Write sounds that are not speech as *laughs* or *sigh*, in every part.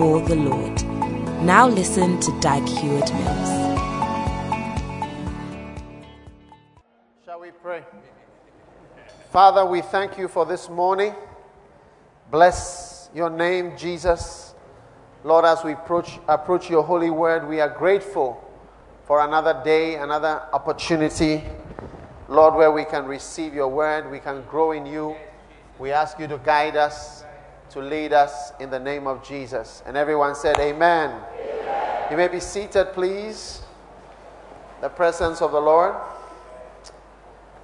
for the Lord. Now listen to Dag Heward Mills. Shall we pray? Father, we thank you for this morning. Bless your name, Jesus. Lord, as we approach, approach your holy word, we are grateful for another day, another opportunity. Lord, where we can receive your word, we can grow in you. We ask you to guide us, to lead us in the name of Jesus. And everyone said, Amen. Amen. You may be seated, please. The presence of the Lord.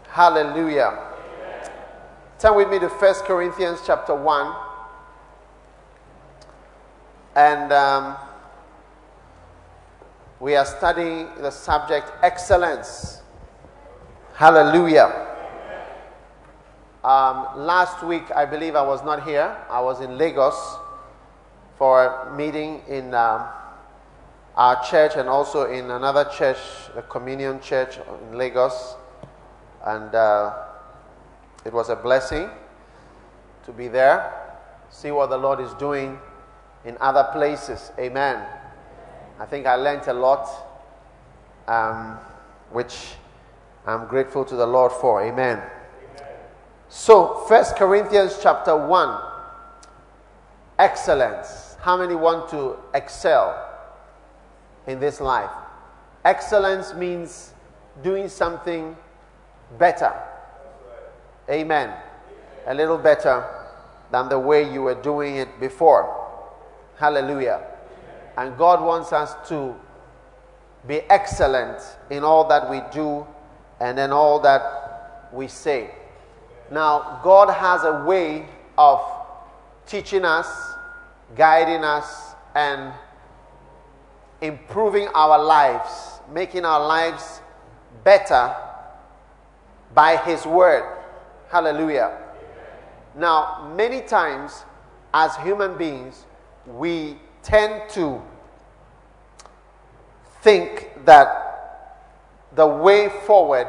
Hallelujah. Turn with me to 1 Corinthians chapter 1. And um, we are studying the subject excellence. Hallelujah. Um, last week, I believe I was not here. I was in Lagos for a meeting in um, our church and also in another church, the Communion Church in Lagos. And uh, it was a blessing to be there, see what the Lord is doing in other places. Amen. I think I learned a lot, um, which I'm grateful to the Lord for. Amen. So, First Corinthians chapter 1 excellence. How many want to excel in this life? Excellence means doing something better Amen. A little better than the way you were doing it before. Hallelujah. And God wants us to be excellent in all that we do and in all that we say. Now, God has a way of teaching us, guiding us, and improving our lives, making our lives better by His Word. Hallelujah. Now, many times as human beings, we tend to think that the way forward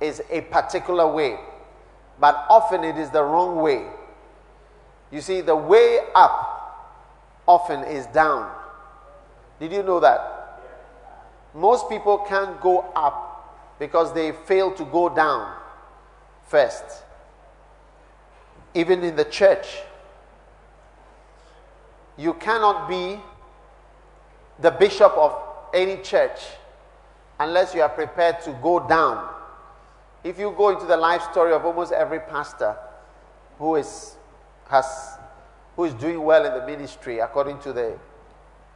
is a particular way, but often it is the wrong way. You see, the way up often is down. Did you know that? Most people can't go up because they fail to go down first. Even in the church, you cannot be the bishop of any church unless you are prepared to go down. If you go into the life story of almost every pastor who is, has, who is doing well in the ministry according to the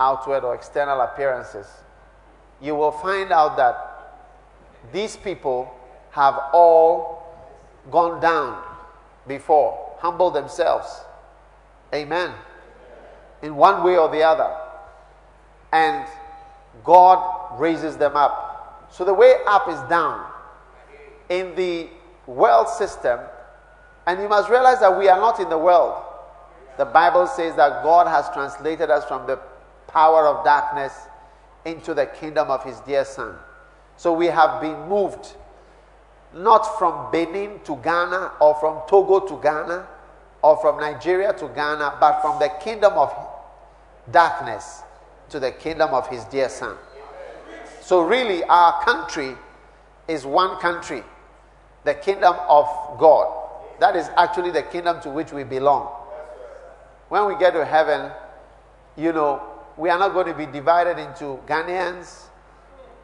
outward or external appearances, you will find out that these people have all gone down before, humbled themselves. Amen. In one way or the other. And God raises them up. So the way up is down. In the world system, and you must realize that we are not in the world. The Bible says that God has translated us from the power of darkness into the kingdom of his dear Son. So we have been moved not from Benin to Ghana or from Togo to Ghana or from Nigeria to Ghana, but from the kingdom of darkness to the kingdom of his dear son. So, really, our country is one country, the kingdom of God. That is actually the kingdom to which we belong. When we get to heaven, you know, we are not going to be divided into Ghanaians,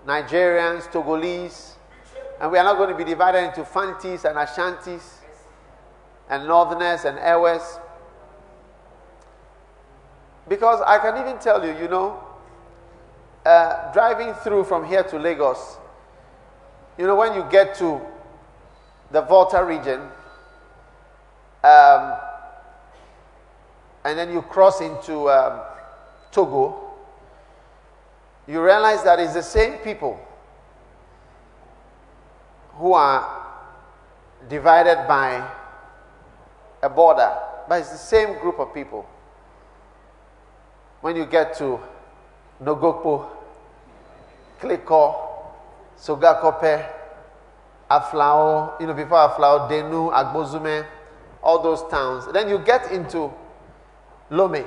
Nigerians, Togolese, and we are not going to be divided into Fantis and Ashantis and Northerners and Ewes. Because I can even tell you, you know, uh, driving through from here to Lagos, you know, when you get to the Volta region, um, and then you cross into um, Togo, you realize that it's the same people who are divided by a border, but it's the same group of people. When you get to Nogokpo, Kliko, Sogakope, Aflao, you know, before Aflao, Denu, Agbozume, all those towns. Then you get into Lome.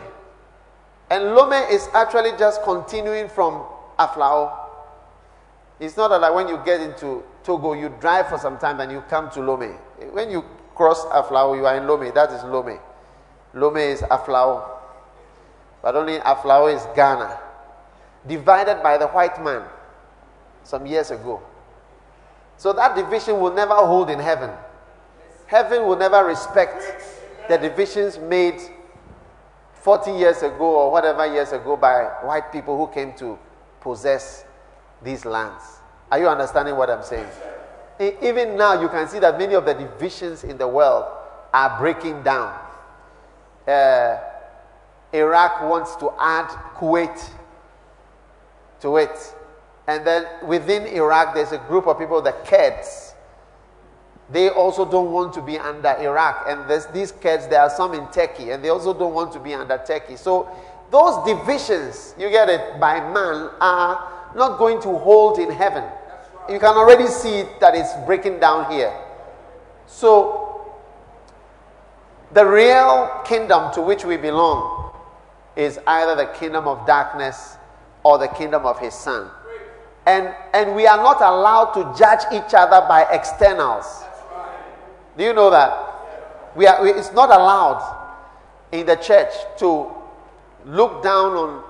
And Lome is actually just continuing from Aflao. It's not like when you get into Togo, you drive for some time and you come to Lome. When you cross Aflao, you are in Lome. That is Lome. Lome is Aflao. But only Aflao is Ghana. Divided by the white man some years ago. So that division will never hold in heaven. Heaven will never respect the divisions made 40 years ago or whatever years ago by white people who came to possess these lands. Are you understanding what I'm saying? Even now, you can see that many of the divisions in the world are breaking down. Uh, Iraq wants to add Kuwait to it. And then within Iraq, there's a group of people, the Kurds. They also don't want to be under Iraq. And there's these Kurds, there are some in Turkey, and they also don't want to be under Turkey. So those divisions, you get it, by man, are not going to hold in heaven. You can already see that it's breaking down here. So, the real kingdom to which we belong is either the kingdom of darkness or the kingdom of his son. And, and we are not allowed to judge each other by externals. Do you know that? We are, it's not allowed in the church to look down on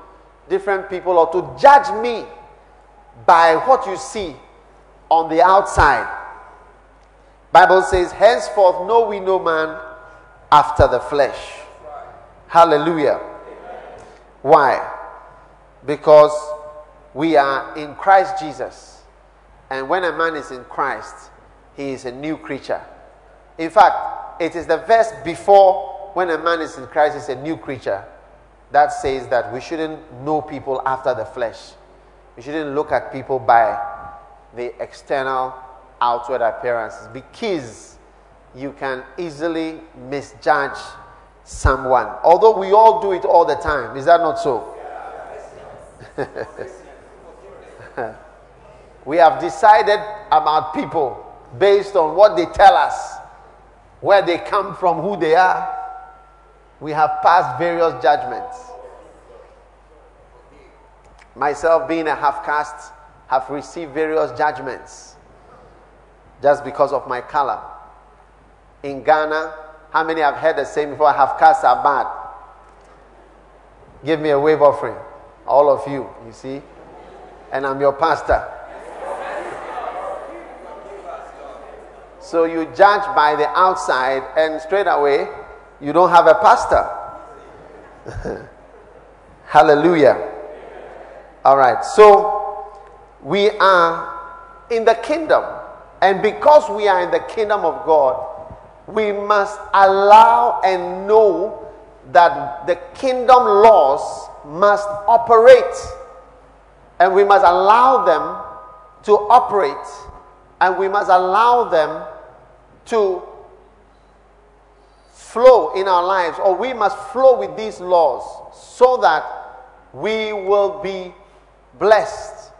different people or to judge me by what you see on the outside. Bible says, henceforth know we no man after the flesh. Hallelujah. Why? Because we are in Christ Jesus. And when a man is in Christ, he is a new creature. In fact, it is the verse before when a man is in Christ is a new creature that says that we shouldn't know people after the flesh. We shouldn't look at people by the external outward appearances because you can easily misjudge someone. Although we all do it all the time. Is that not so? *laughs* we have decided about people based on what they tell us, where they come from, who they are. We have passed various judgments. Myself, being a half caste, have received various judgments just because of my color. In Ghana, how many have heard the same before? Half caste are bad. Give me a wave offering. All of you, you see? And I'm your pastor. So you judge by the outside, and straight away, you don't have a pastor. *laughs* Hallelujah. All right. So we are in the kingdom. And because we are in the kingdom of God, we must allow and know that the kingdom laws must operate. And we must allow them to operate. And we must allow them to flow in our lives, or we must flow with these laws so that we will be blessed.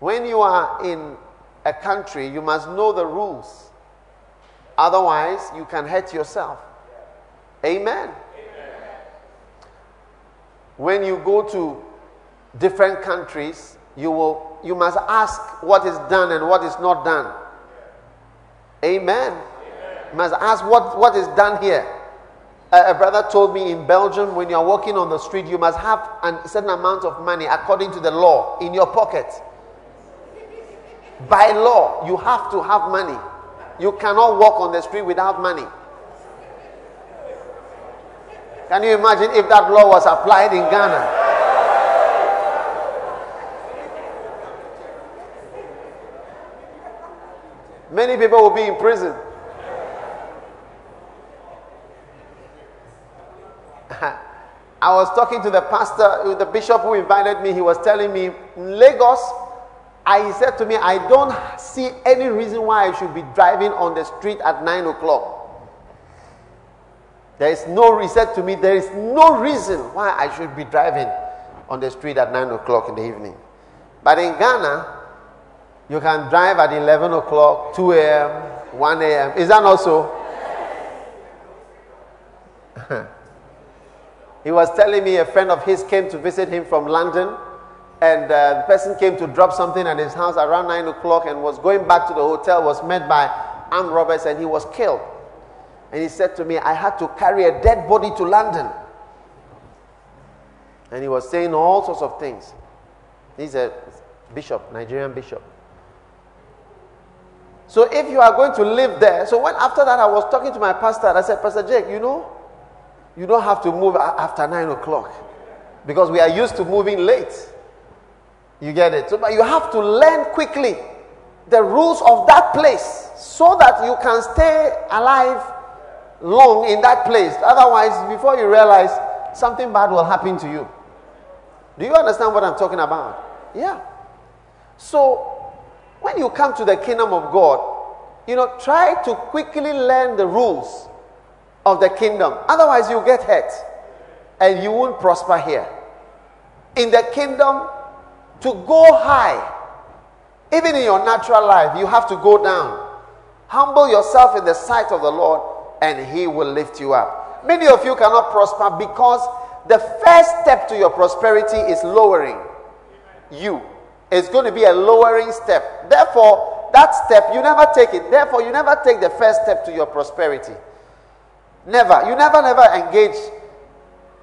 When you are in a country, you must know the rules. Otherwise, you can hurt yourself. Amen. Amen. When you go to different countries, you will you must ask what is done and what is not done. Amen. You must ask what, what is done here a, brother told me in Belgium, when you're walking on the street, you must have a certain amount of money according to the law in your pocket. By law, you have to have money. You cannot walk on the street without money. Can you imagine if that law was applied in Ghana? Many people will be in prison. *laughs* I was talking to the pastor, uh, the bishop who invited me. He was telling me, Lagos, I, he said to me, I don't see any reason why I should be driving on the street at 9 o'clock. There is no, said to me, there is no reason why I should be driving on the street at 9 o'clock in the evening. But in Ghana, you can drive at 11 o'clock, 2 a.m., 1 a.m. Is that not so? *laughs* he was telling me a friend of his came to visit him from London, and uh, the person came to drop something at his house around 9 o'clock and was going back to the hotel, was met by armed robbers, and he was killed. And he said to me, I had to carry a dead body to London. And he was saying all sorts of things. He's a bishop, Nigerian bishop. So if you are going to live there, so when after that I was talking to my pastor, I said, Pastor Jake, you know, you don't have to move after nine o'clock because we are used to moving late. You get it? So, but you have to learn quickly the rules of that place so that you can stay alive long in that place. Otherwise, before you realize, something bad will happen to you. Do you understand what I'm talking about? Yeah. So, when you come to the kingdom of God, you know, try to quickly learn the rules of the kingdom. Otherwise, you get hurt and you won't prosper here. In the kingdom, to go high, even in your natural life, you have to go down. Humble yourself in the sight of the Lord, and He will lift you up. Many of you cannot prosper because the first step to your prosperity is lowering you. It's going to be a lowering step. Therefore, that step, you never take it. Therefore, you never take the first step to your prosperity. Never. You never, never engage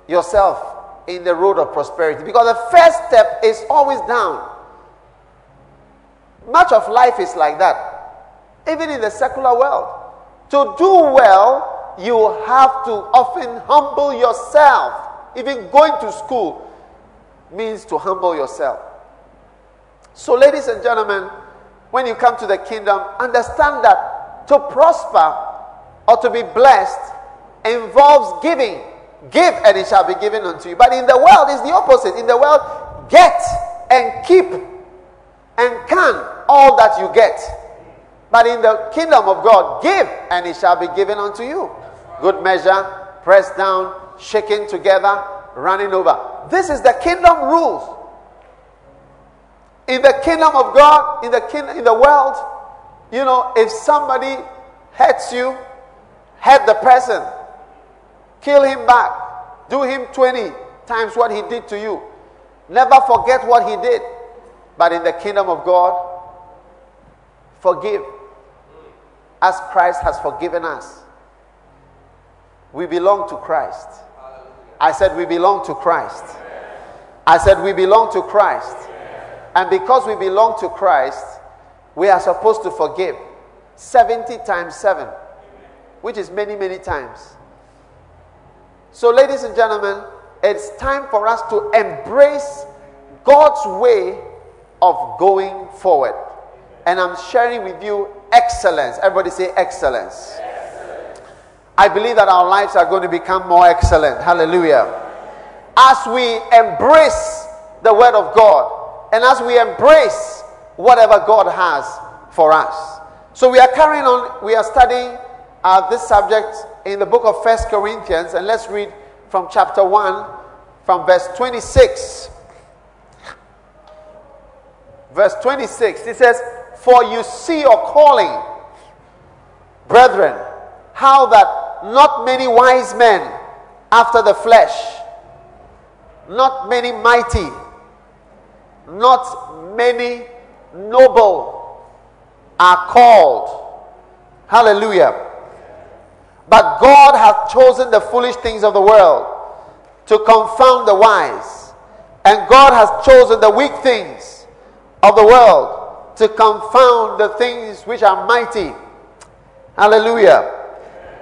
yourself in the road of prosperity because the first step is always down. Much of life is like that, even in the secular world. To do well, you have to often humble yourself. Even going to school means to humble yourself. So, ladies and gentlemen, when you come to the kingdom, understand that to prosper or to be blessed involves giving. Give and it shall be given unto you. But in the world, it's the opposite. In the world, get and keep and can all that you get. But in the kingdom of God, give and it shall be given unto you. Good measure, pressed down, shaken together, running over. This is the kingdom rules. In the kingdom of God, in the king, in the world, you know, if somebody hurts you, hurt the person, kill him back, do him 20 times what he did to you. Never forget what he did. But in the kingdom of God, forgive as Christ has forgiven us. We belong to Christ. I said, We belong to Christ. I said, We belong to Christ. And because we belong to Christ, we are supposed to forgive 70 times 7, which is many, many times. So, ladies and gentlemen, it's time for us to embrace God's way of going forward. And I'm sharing with you excellence. Everybody say excellence. excellence. I believe that our lives are going to become more excellent. Hallelujah. As we embrace the Word of God, and as we embrace whatever God has for us. So we are carrying on, we are studying uh, this subject in the book of First Corinthians, and let's read from chapter 1, from verse 26. Verse 26, it says, For you see your calling, brethren, how that not many wise men after the flesh, not many mighty, not many noble are called. Hallelujah. But God hath chosen the foolish things of the world to confound the wise. And God hath chosen the weak things of the world to confound the things which are mighty. Hallelujah.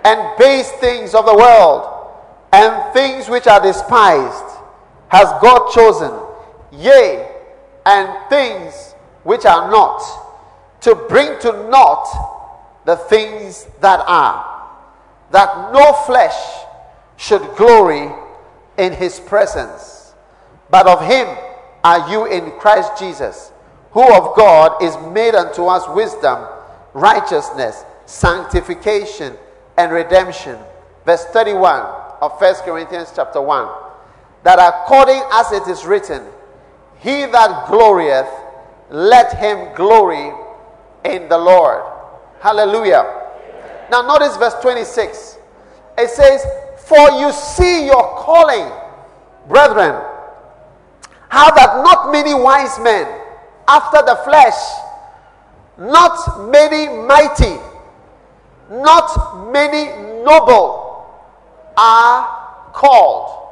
And base things of the world and things which are despised has God chosen. Yea, and things which are not, to bring to naught the things that are, that no flesh should glory in his presence. But of him are you in Christ Jesus, who of God is made unto us wisdom, righteousness, sanctification, and redemption. Verse 31 of 1 Corinthians chapter 1. That according as it is written, He that glorieth, let him glory in the Lord. Hallelujah. Now, notice verse 26. It says, For you see your calling, brethren, how that not many wise men after the flesh, not many mighty, not many noble are called,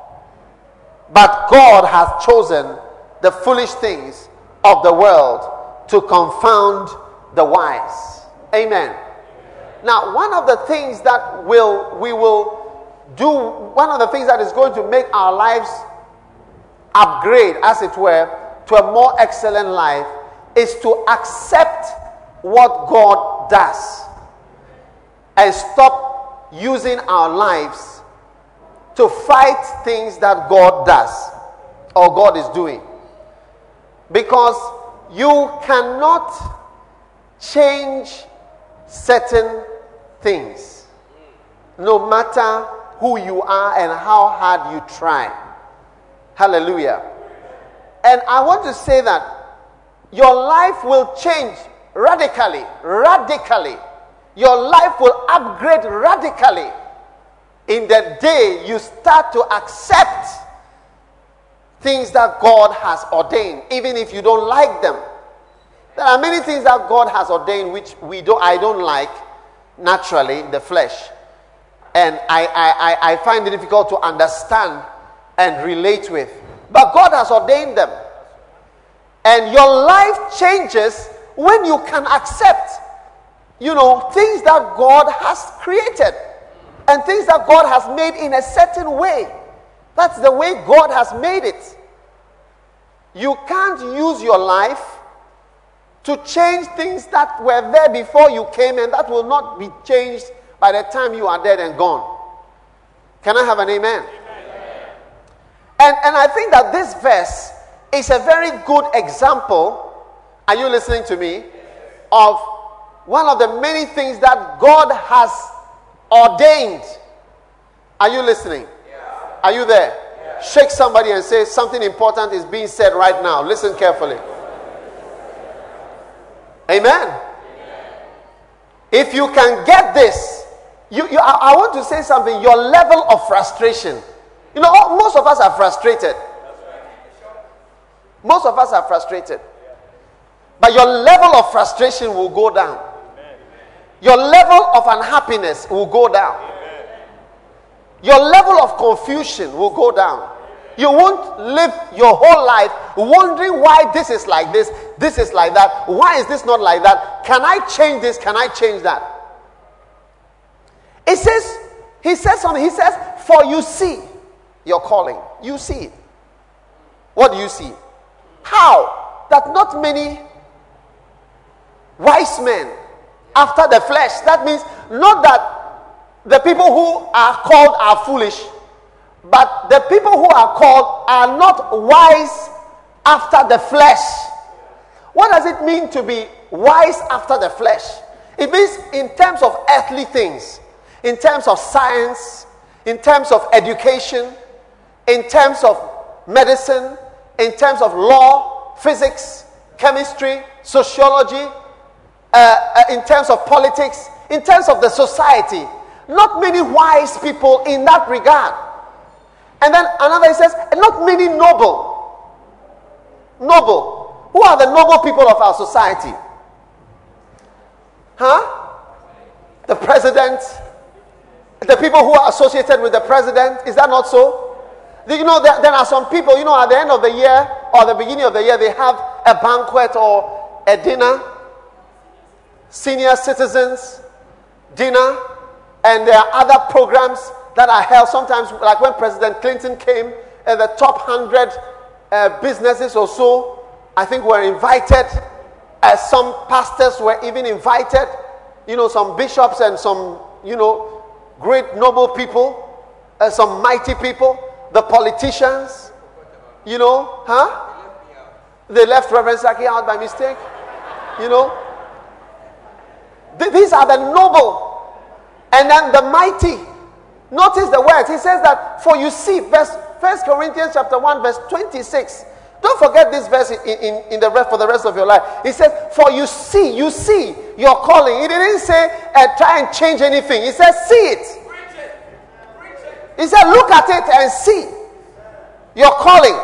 but God hath chosen the foolish things of the world to confound the wise. Amen. Now, one of the things that will we will do, one of the things that is going to make our lives upgrade, as it were, to a more excellent life is to accept what God does and stop using our lives to fight things that God does or God is doing. Because you cannot change certain things, no matter who you are and how hard you try. Hallelujah. And I want to say that your life will change radically, radically. Your life will upgrade radically in the day you start to accept things that God has ordained, even if you don't like them. There are many things that God has ordained which we don't, I don't like naturally in the flesh. And I, I, I, I find it difficult to understand and relate with. But God has ordained them. And your life changes when you can accept, you know, things that God has created and things that God has made in a certain way. That's the way God has made it. You can't use your life to change things that were there before you came and that will not be changed by the time you are dead and gone. Can I have an amen? amen? And, and I think that this verse is a very good example. Are you listening to me? Of one of the many things that God has ordained. Are you listening? Are you there? Shake somebody and say something important is being said right now. Listen carefully. Amen. If you can get this, you, you, I, I want to say something. Your level of frustration. You know, most of us are frustrated. Most of us are frustrated. But your level of frustration will go down. Your level of unhappiness will go down. Your level of confusion will go down. You won't live your whole life wondering why this is like this, this is like that. Why is this not like that? Can I change this? Can I change that? It says, he says something. He says, For you see your calling. You see it. What do you see? How? That not many wise men after the flesh. That means not that the people who are called are foolish, but the people who are called are not wise after the flesh. What does it mean to be wise after the flesh? It means in terms of earthly things, in terms of science, in terms of education, in terms of medicine, in terms of law, physics, chemistry, sociology, uh, uh, in terms of politics, in terms of the society. Not many wise people in that regard. And then another he says, not many noble. Noble. Who are the noble people of our society? Huh? The president, the people who are associated with the president. Is that not so? You know, there, there, are some people, you know, at the end of the year or the beginning of the year, they have a banquet or a dinner, senior citizens dinner, and there are other programs that are held. Sometimes, like when President Clinton came, and the top 100 uh, businesses or so, I think, were invited. Uh, some pastors were even invited. You know, some bishops and some, you know, great noble people, uh, some mighty people the politicians, you know, huh? They left Reverend Saki out by mistake, you know. Th- these are the noble and then the mighty. Notice the words. He says that, for you see, verse First Corinthians chapter 1, verse 26. Don't forget this verse in, in, in the rest for the rest of your life. He says, For you see, you see your calling. He didn't say uh, try and change anything. He said, see it. He said, look at it and see your calling.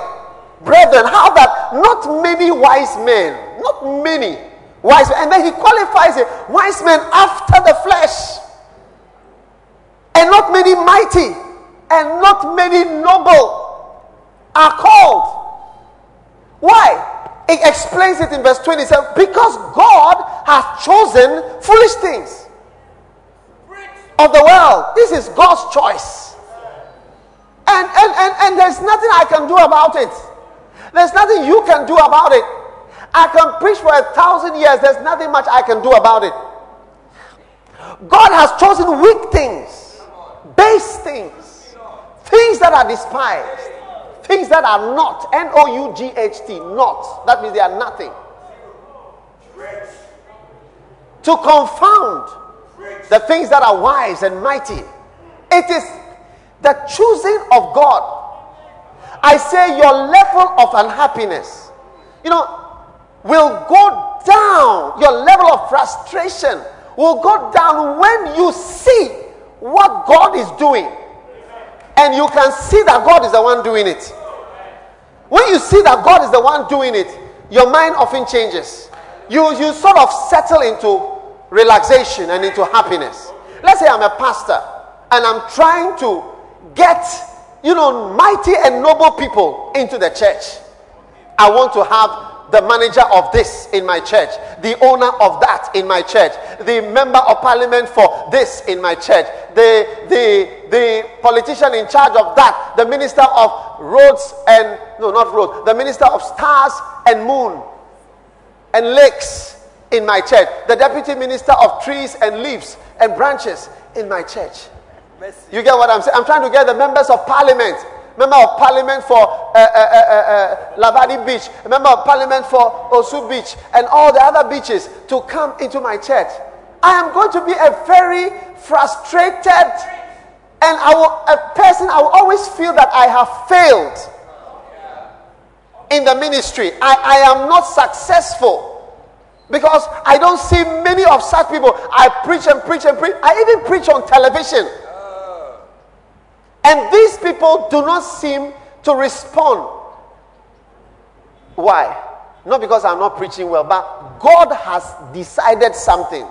Brethren, how that not many wise men, not many wise men, and then he qualifies it wise men after the flesh, and not many mighty, and not many noble are called. Why? It explains it in verse 27 because God has chosen foolish things of the world. This is God's choice. And, and, and, and there's nothing I can do about it. There's nothing you can do about it. I can preach for a thousand years. There's nothing much I can do about it. God has chosen weak things, base things, things that are despised, things that are not. N O U G H T, not. That means they are nothing. To confound the things that are wise and mighty. It is the choosing of God. I say your level of unhappiness, you know, will go down. Your level of frustration will go down when you see what God is doing. And you can see that God is the one doing it. When you see that God is the one doing it, your mind often changes. You, you sort of settle into relaxation and into happiness. Let's say I'm a pastor and I'm trying to get, you know, mighty and noble people into the church. I want to have the manager of this in my church, the owner of that in my church, the member of parliament for this in my church, the, the, the politician in charge of that, the minister of roads and, no, not roads, the minister of stars and moon and lakes in my church, the deputy minister of trees and leaves and branches in my church. You get what I'm saying? I'm trying to get the members of parliament, member of parliament for uh, uh, uh, Labadi Beach, a member of parliament for Osu Beach, and all the other beaches to come into my church. I am going to be a very frustrated and I will, a person, I will always feel that I have failed in the ministry. I, I am not successful. Because I don't see many of such people. I preach and preach and preach. I even preach on television. And these people do not seem to respond. Why? Not because I'm not preaching well, but God has decided something.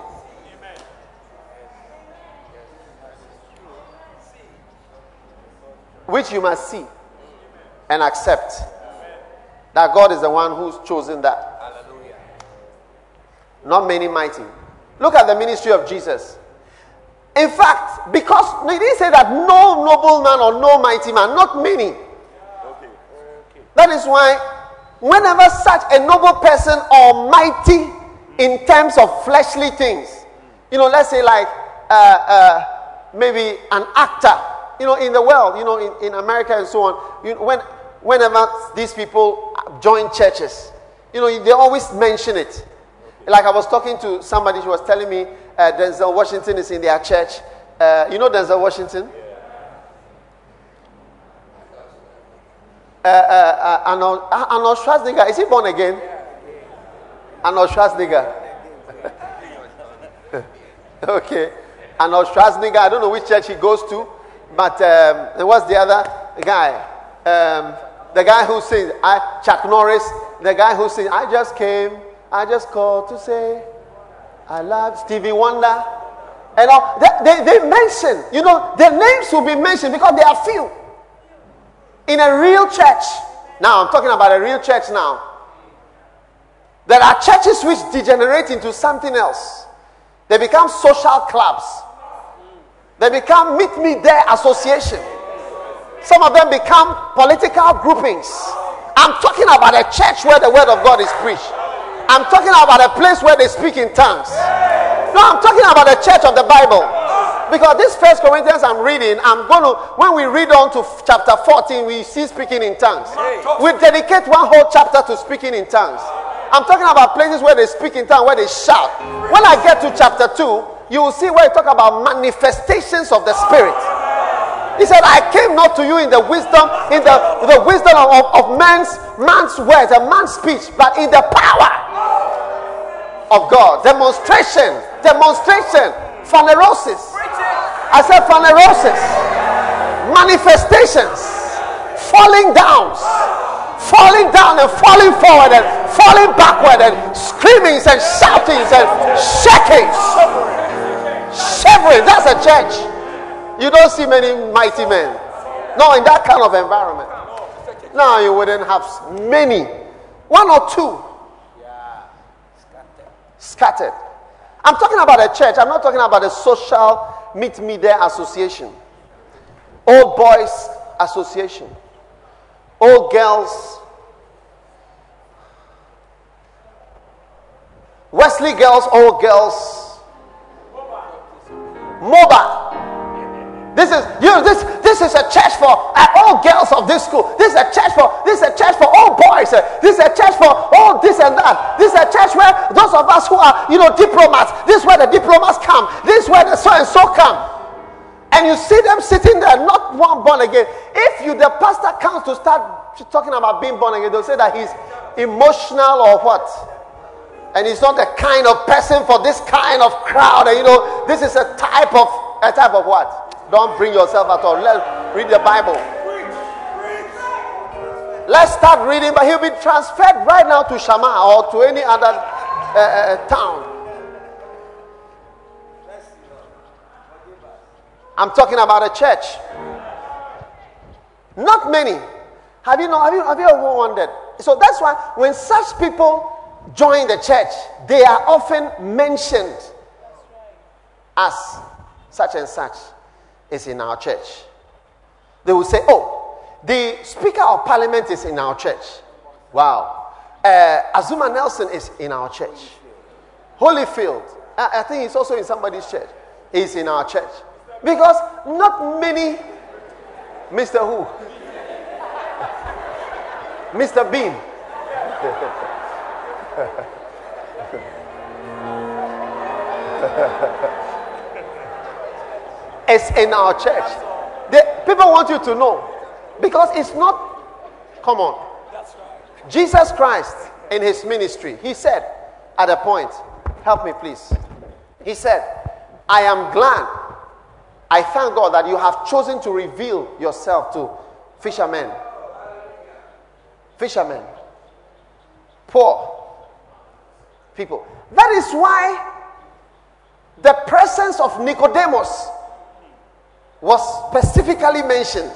Which you must see and accept. That God is the one who's chosen that. Not many mighty. Look at the ministry of Jesus. In fact, because he didn't say that no noble man or no mighty man, not many. That is why, whenever such a noble person or mighty in terms of fleshly things, you know, let's say like uh, uh, maybe an actor, you know, in the world, you know, in, in America and so on, you know, when, whenever these people join churches, you know, they always mention it. Like I was talking to somebody, she was telling me uh, Denzel Washington is in their church. Uh, you know Denzel Washington? Uh, uh, uh, Arnold, Arnold Schwarzenegger, is he born again? Arnold Schwarzenegger. *laughs* okay. Arnold Schwarzenegger, I don't know which church he goes to, but um, what's the other guy? Um, the guy who sings, I, Chuck Norris, the guy who sings, I just came, I just called to say, I love Stevie Wonder. And all, they, they, they mention, you know, their names will be mentioned because they are few. In a real church, now I'm talking about a real church now. There are churches which degenerate into something else. They become social clubs. They become meet me there association. Some of them become political groupings. I'm talking about a church where the word of God is preached. I'm talking about a place where they speak in tongues. No, I'm talking about the church of the Bible. Because this first Corinthians I'm reading, I'm going to, when we read on to chapter 14, we see speaking in tongues. We dedicate one whole chapter to speaking in tongues. I'm talking about places where they speak in tongues, where they shout. When I get to chapter 2, you will see where I talk about manifestations of the Spirit. He said, I came not to you in the wisdom, in the, the wisdom of, of man's, man's words and man's speech, but in the power of God. Demonstration, demonstration, phanerosis. I said phanerosis, manifestations, falling down, falling down and falling forward and falling backward and screamings and shoutings and shakings. Shivering, that's a church. You don't see many mighty men. No, in that kind of environment. No, you wouldn't have many. One or two. Scattered. I'm talking about a church. I'm not talking about a social meet me there association. Old boys association. Old girls. Wesley girls, old girls. MOBA. This is you know, this this is a church for uh, all girls of this school. This is a church for this is a church for all boys. Uh, this is a church for all this and that. This is a church where those of us who are you know diplomats. This is where the diplomats come. This is where the so and so come. And you see them sitting there, not one born again. If you the pastor comes to start talking about being born again, they'll say that he's emotional or what. And he's not the kind of person for this kind of crowd. And you know, this is a type of a type of what? Don't bring yourself at all. Let's read the Bible. Let's start reading, but he'll be transferred right now to Shama or to any other uh, uh, town. I'm talking about a church. Not many. Have you know? Have you have you ever wondered? So that's why when such people join the church, they are often mentioned as such and such is in our church. They will say, Oh, the Speaker of Parliament is in our church. Wow. Uh, Azuma Nelson is in our church. Holyfield, I, I think he's also in somebody's church. He's in our church. Because not many, Mr. Who? *laughs* Mr. Bean. *laughs* is in our church. People want you to know because it's not. Come on. Jesus Christ in his ministry, he said at a point, help me please. He said, I am glad. I thank God that you have chosen to reveal yourself to fishermen. Fishermen. Poor people. That is why the presence of Nicodemus was specifically mentioned.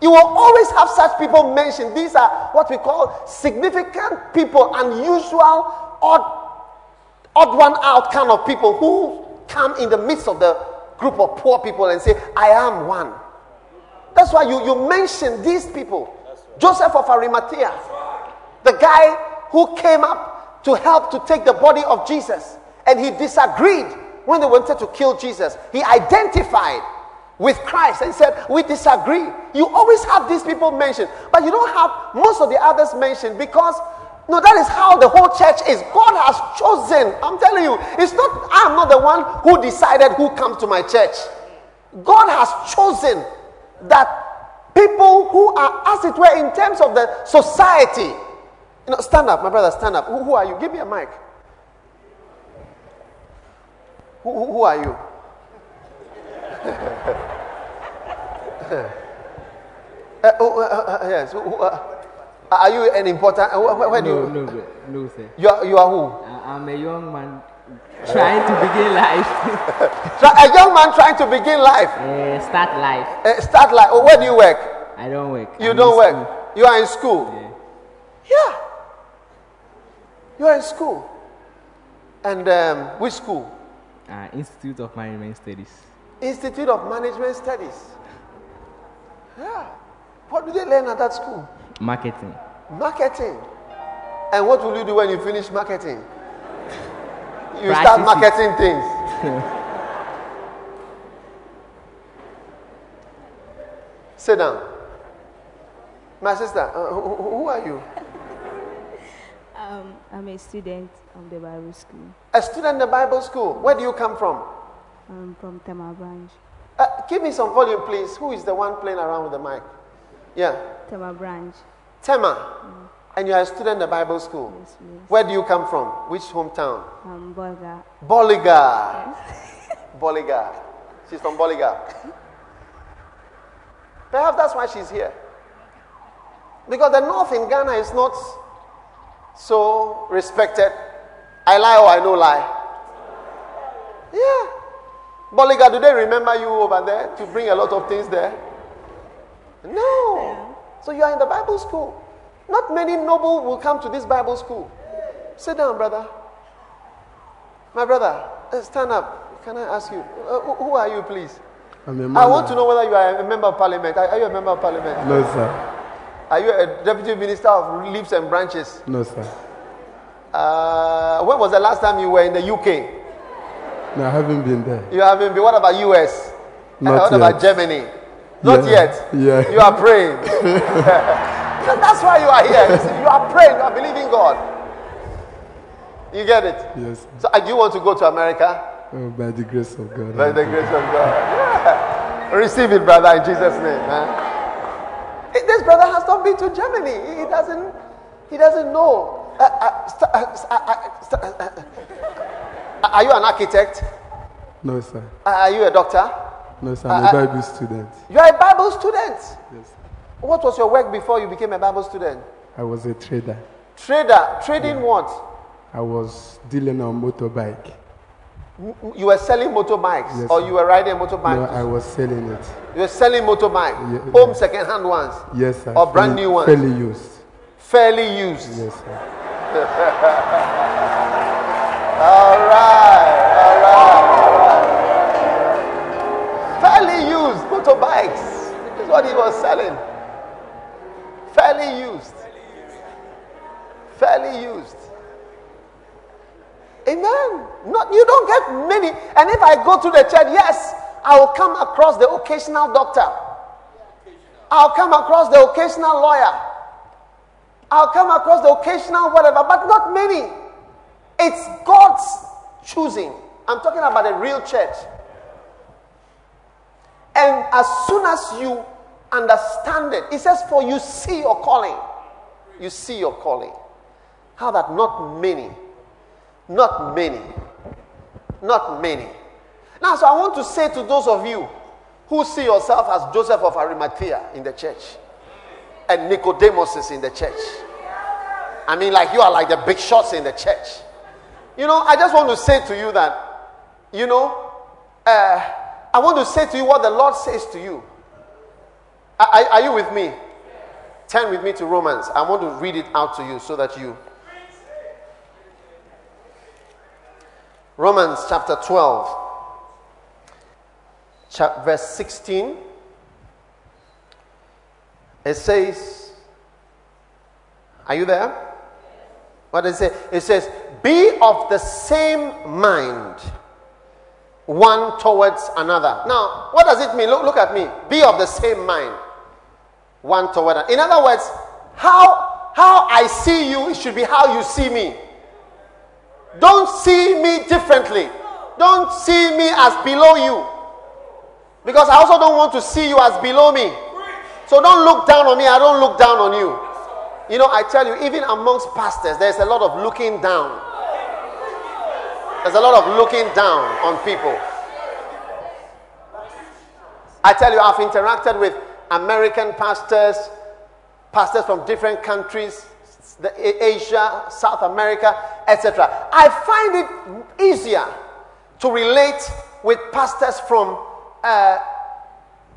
You will always have such people mentioned. These are what we call significant people, unusual, odd, odd one out kind of people who come in the midst of the group of poor people and say, I am one. That's why you, you mention these people. Joseph of Arimathea, the guy who came up to help to take the body of Jesus, and he disagreed when they wanted to kill Jesus. He identified with Christ and said, We disagree. You always have these people mentioned, but you don't have most of the others mentioned because no, that is how the whole church is. God has chosen. I'm telling you, it's not, I'm not the one who decided who comes to my church. God has chosen that people who are, as it were, in terms of the society. You know, stand up, my brother, stand up. Who, who are you? Give me a mic. Who, who, who are you? Uh, *laughs* oh, uh, uh, yes. are you an important? where, where no, do you? No, no, no, sir. You are, you are who? I'm a young man trying to begin life. *laughs* a young man trying to begin life. Uh, start life. Uh, start life. Oh, where do you work? I don't work. You I'm don't work. School. You are in school. Yeah. yeah. You are in school. And um, which school? Uh, Institute of Management Studies. Institute of Management Studies. Yeah. What do they learn at that school? Marketing. Marketing. And what will you do when you finish marketing? *laughs* you Practice start marketing it. things. *laughs* Sit down. My sister, uh, who, who, are you? Um, I'm a student of the Bible school. A student in the Bible school. Where do you come from? I'm from Tema Branch. Uh, give me some volume, please. Who is the one playing around with the mic? Yeah. Tema Branch. Tema. And you are a student in the Bible school. Yes, please. Where do you come from? Which hometown? Um, Bolga. Boliga. *laughs* Boliga. She's from Boliga. Perhaps that's why she's here. Because the north in Ghana is not so respected. I lie or I no lie. Yeah. Boliga, do they remember you over there to bring a lot of things there? No. So you are in the Bible school. Not many noble will come to this Bible school. Sit down, brother. My brother, uh, stand up. Can I ask you, uh, who- who are you, please? I'm a I man. want to know whether you are a member of parliament. Are are you a member of parliament? No, sir. Are you a deputy minister of leaves and branches? No, sir. Uh, when was the last time you were in the UK? No, I haven't been there. You haven't been. What about US? Uh, Not what about. Germany? Not Yeah. yet. Yeah. You are praying. *laughs* *laughs* That's why you are here. You see, You are praying. You are believing God. You get it? Yes. So, uh, do you want to go to America? Oh, by the grace of God. By the grace of God. Yeah. Receive it, brother, in Jesus' name. man. Eh, This brother has not been to Germany. He- He doesn't. He doesn't know. Uh, uh, st- uh, are you an architect? No, sir. Are you a doctor? No, sir. I'm uh, a Bible student. You are a Bible student. Yes. sir. What was your work before you became a Bible student? I was a trader. Trader. Trading what? I was dealing on motorbike. You were selling motorbikes, Yes, or you were riding a motorbike. No, I was selling it. you were selling motorbike, Yeah. home second-hand ones, Yes, sir. Or brand Fairly- new ones? Fairly used. fairly used. Yes, sir. *laughs* All right, all right. Fairly used motorbikes is what he was selling. Fairly used. Fairly used. Amen. Not you don't get many. And if I go to the church, yes, I will come across the occasional doctor. I'll come across the occasional lawyer. I'll come across the occasional whatever, but not many. It's God's choosing. I'm talking about a real church. And as soon as you understand it, it says, For you see your calling. You see your calling. How that not many, not many, not many. Now, so I want to say to those of you who see yourself as Joseph of Arimathea in the church and Nicodemus is in the church. I mean, like you are like the big shots in the church. You know, I just want to say to you that, you know, uh, I want to say to you what the Lord says to you. Are, are- you with me? Turn with me to Romans. I want to read it out to you so that you. Romans chapter 12, chap- verse 16. It says, Are you there? What does it say? It says, Be of the same mind one towards another. Now, what does it mean? Look, look at me. Be of the same mind one toward another. In other words, how, how I see you, it should be how you see me. Don't see me differently. Don't see me as below you. Because I also don't want to see you as below me. So don't look down on me. I don't look down on you. You know, I tell you, even amongst pastors, there's a lot of looking down. There's a lot of looking down on people. I tell you, I've interacted with American pastors, pastors from different countries, Asia, South America, etc. I find it easier to relate with pastors from, uh,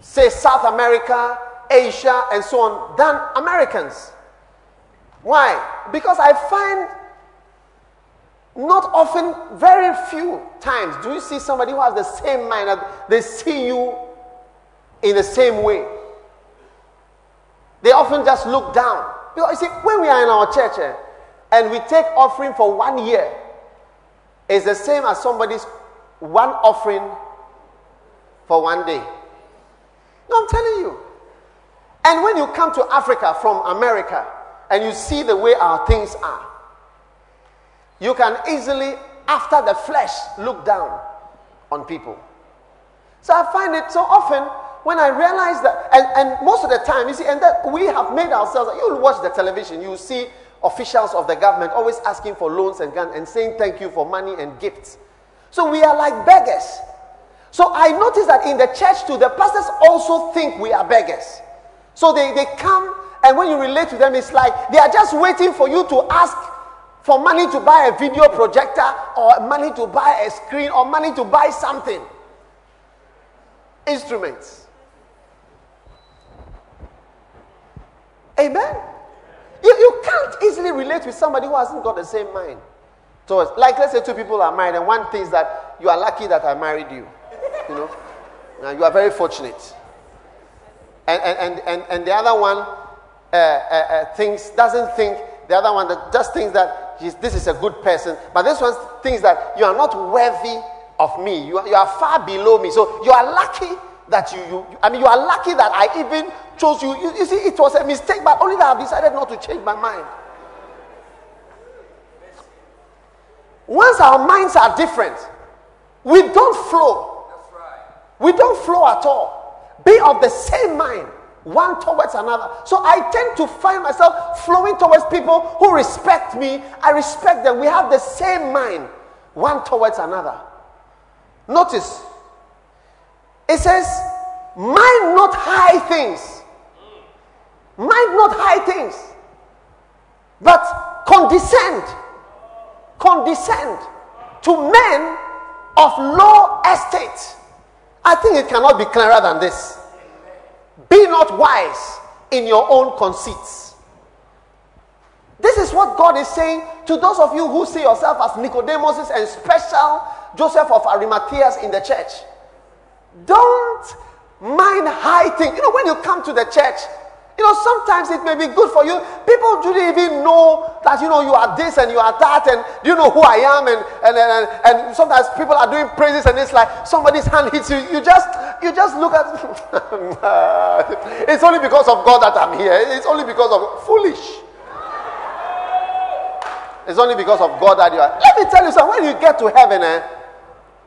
say, South America, Asia, and so on, than Americans. Why? Because I find not often, very few times, do you see somebody who has the same mind that they see you in the same way. They often just look down. Because you see, when we are in our church eh, and we take offering for one year, it's the same as somebody's one offering for one day. No, I'm telling you. And when you come to Africa from America and you see the way our things are, you can easily, after the flesh, look down on people. So I find it so often when I realize that, and, and most of the time, you see, and that we have made ourselves, you'll watch the television, you see officials of the government always asking for loans and, guns and saying thank you for money and gifts. So we are like beggars. So I notice that in the church too, the pastors also think we are beggars. So they, they come, and when you relate to them, it's like they are just waiting for you to ask for money to buy a video projector, or money to buy a screen, or money to buy something. Instruments. Amen. You, you can't easily relate with somebody who hasn't got the same mind. So, like, let's say two people are married, and one thinks that you are lucky that I married you. You know, now you are very fortunate. And, and, and, and, and the other one uh, uh, uh, thinks, doesn't think, the other one that just thinks that he's, this is a good person, but this one thinks that you are not worthy of me. You are, you are far below me. So you are lucky that you, you, I mean, you are lucky that I even chose you. you. You see, it was a mistake, but only that I've decided not to change my mind. Once our minds are different, we don't flow. We don't flow at all. Be of the same mind, one towards another. So I tend to find myself flowing towards people who respect me. I respect them. We have the same mind, one towards another. Notice, it says, mind not high things. Mind not high things, but condescend. Condescend to men of low estate. I think it cannot be clearer than this. Be not wise in your own conceits. This is what God is saying to those of you who see yourself as Nicodemus and special Joseph of Arimathea in the church. Don't mind high things. You know, when you come to the church, you know, sometimes it may be good for you. People do not even know that, you know, you are this and you are that, and you know who I am, and, and, and, and sometimes people are doing praises, and it's like somebody's hand hits you. You just, you just look at, *laughs* it's only because of God that I'm here. It's only because of foolish. It's only because of God that you are. Let me tell you something. When you get to heaven, eh,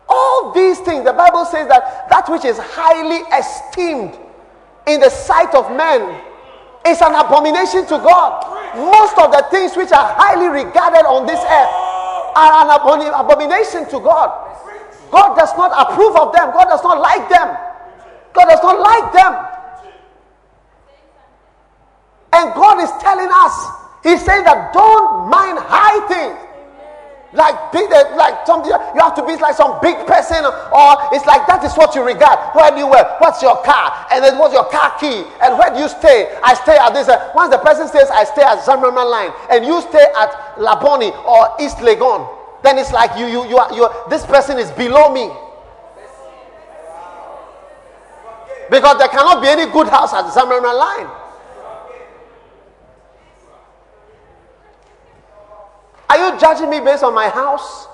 all these things, the Bible says that that which is highly esteemed in the sight of men is an abomination to God. Most of the things which are highly regarded on this earth are an abomination to God. God does not approve of them, God does not like them. God does not like them. And God is telling us, He's saying that don't mind high things. Like big, like something you have to be like some big person, or it's like that is what you regard. Where do you work? What's your car? And then what's your car key? And where do you stay? I stay at this. Uh, once the person says I stay at Zimmerman Line, and you stay at Labone or East Legon, then it's like you, you, you are, you this person is below me. Because there cannot be any good house at Zimmerman Line. Are you judging me based on my house?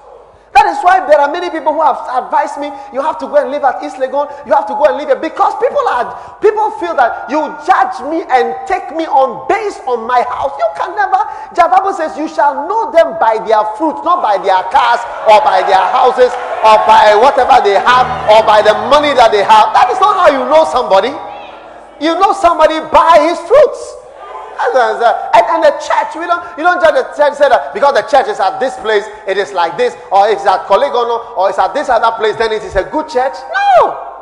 That is why there are many people who have advised me, you have to go and live at East Legon, you have to go and live here. Because people are people feel that you judge me and take me on based on my house. You can never. The Bible says you shall know them by their fruit, not by their cars or by their houses or by whatever they have or by the money that they have. That is not how you know somebody. You know somebody by his fruits. Uh, and, and the church, we don't, you don't judge the church say that because the church is at this place, it is like this, or it's at Korle Gonno, or it's at this other place, then it is a good church. No.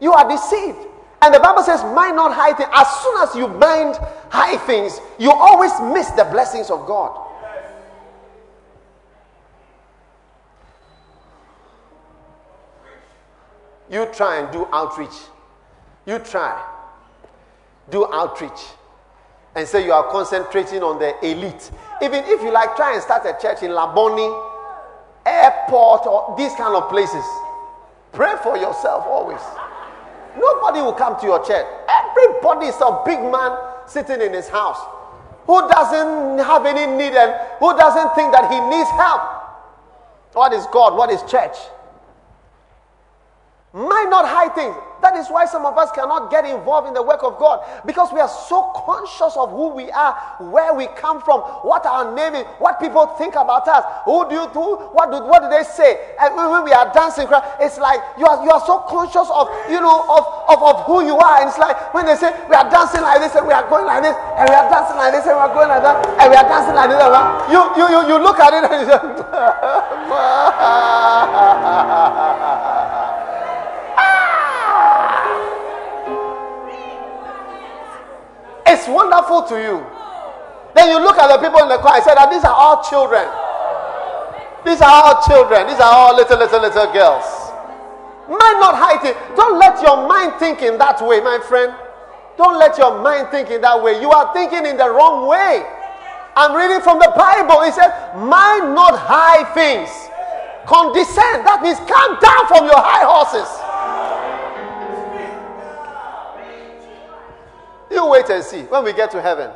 You are deceived. And the Bible says, mind not high things. As soon as you mind high things, you always miss the blessings of God. You try and do outreach. You try. Do outreach and say you are concentrating on the elite. Even if you like, try and start a church in Labone, airport, or these kind of places. Pray for yourself always. Nobody will come to your church. Everybody is a big man sitting in his house who doesn't have any need and who doesn't think that he needs help. What is God? What is church? Mind not high things. That is why some of us cannot get involved in the work of God because we are so conscious of who we are, where we come from, what our name is, what people think about us. Who do you do? What do, what do they say? And when, we are dancing, it's like you are, you are so conscious of, you know, of, of, of who you are. And it's like when they say we are dancing like this and we are going like this and we are dancing like this and we are going like that and we are dancing like this. You, you, you, you look at it and you say, *laughs* It's wonderful to you. Then you look at the people in the choir and say that these are all children. These are all children. These are all little, little, little girls. Mind not it. Don't let your mind think in that way, my friend. Don't let your mind think in that way. You are thinking in the wrong way. I'm reading from the Bible. It says, Mind not high things. Condescend. That means come down from your high horses. You wait and see. When we get to heaven,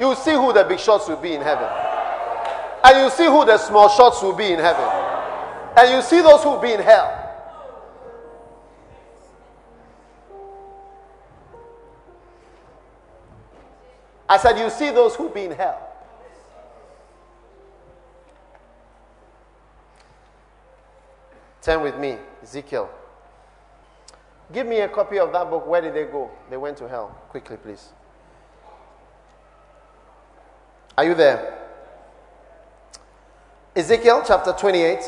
you see who the big shots will be in heaven. And you see who the small shots will be in heaven. And you see those who will be in hell. I said, You see those who'll be in hell. Turn with me, Ezekiel. Give me a copy of that book. Where did they go? They went to hell. Quickly, please. Are you there? Ezekiel chapter 28.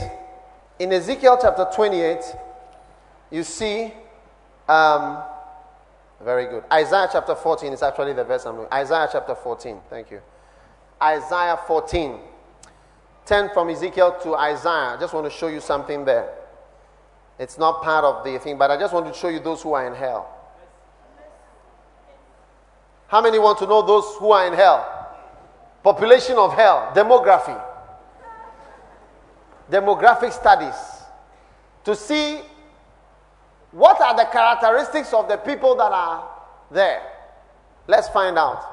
In Ezekiel chapter 28, you see, um, very good. Isaiah chapter 14 is actually the verse I'm looking. Isaiah chapter 14. Thank you. Isaiah 14. 10 from Ezekiel to Isaiah. I just want to show you something there. It's not part of the thing, but I just want to show you those who are in hell. How many want to know those who are in hell? Population of hell, demography, demographic studies to see what are the characteristics of the people that are there. Let's find out.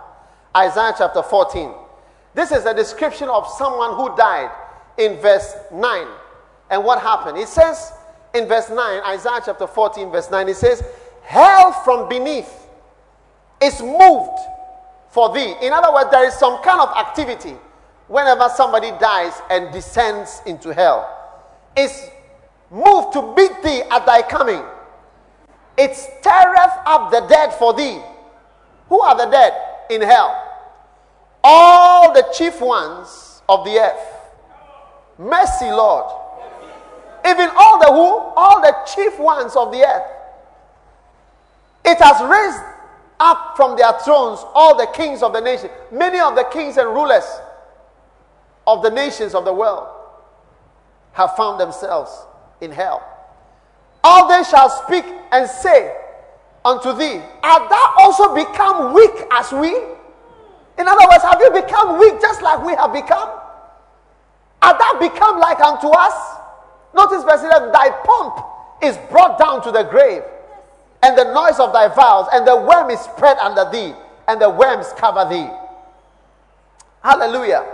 Isaiah chapter 14. This is a description of someone who died in verse 9. And what happened? It says in verse 9, Isaiah chapter 14, verse 9, it says, Hell from beneath is moved for thee. In other words, there is some kind of activity whenever somebody dies and descends into hell. It's moved to beat thee at thy coming. It stirreth up the dead for thee. Who are the dead in hell? All the chief ones of the earth. Mercy, Lord. Even all the who? All the chief ones of the earth. It has raised up from their thrones all the kings of the nation. Many of the kings and rulers of the nations of the world have found themselves in hell. All they shall speak and say unto thee, Art thou also become weak as we? In other words, have you become weak just like we have become? Art thou become like unto us? Notice verse 11 Thy pomp is brought down to the grave, and the noise of thy vows, and the worm is spread under thee, and the worms cover thee. Hallelujah.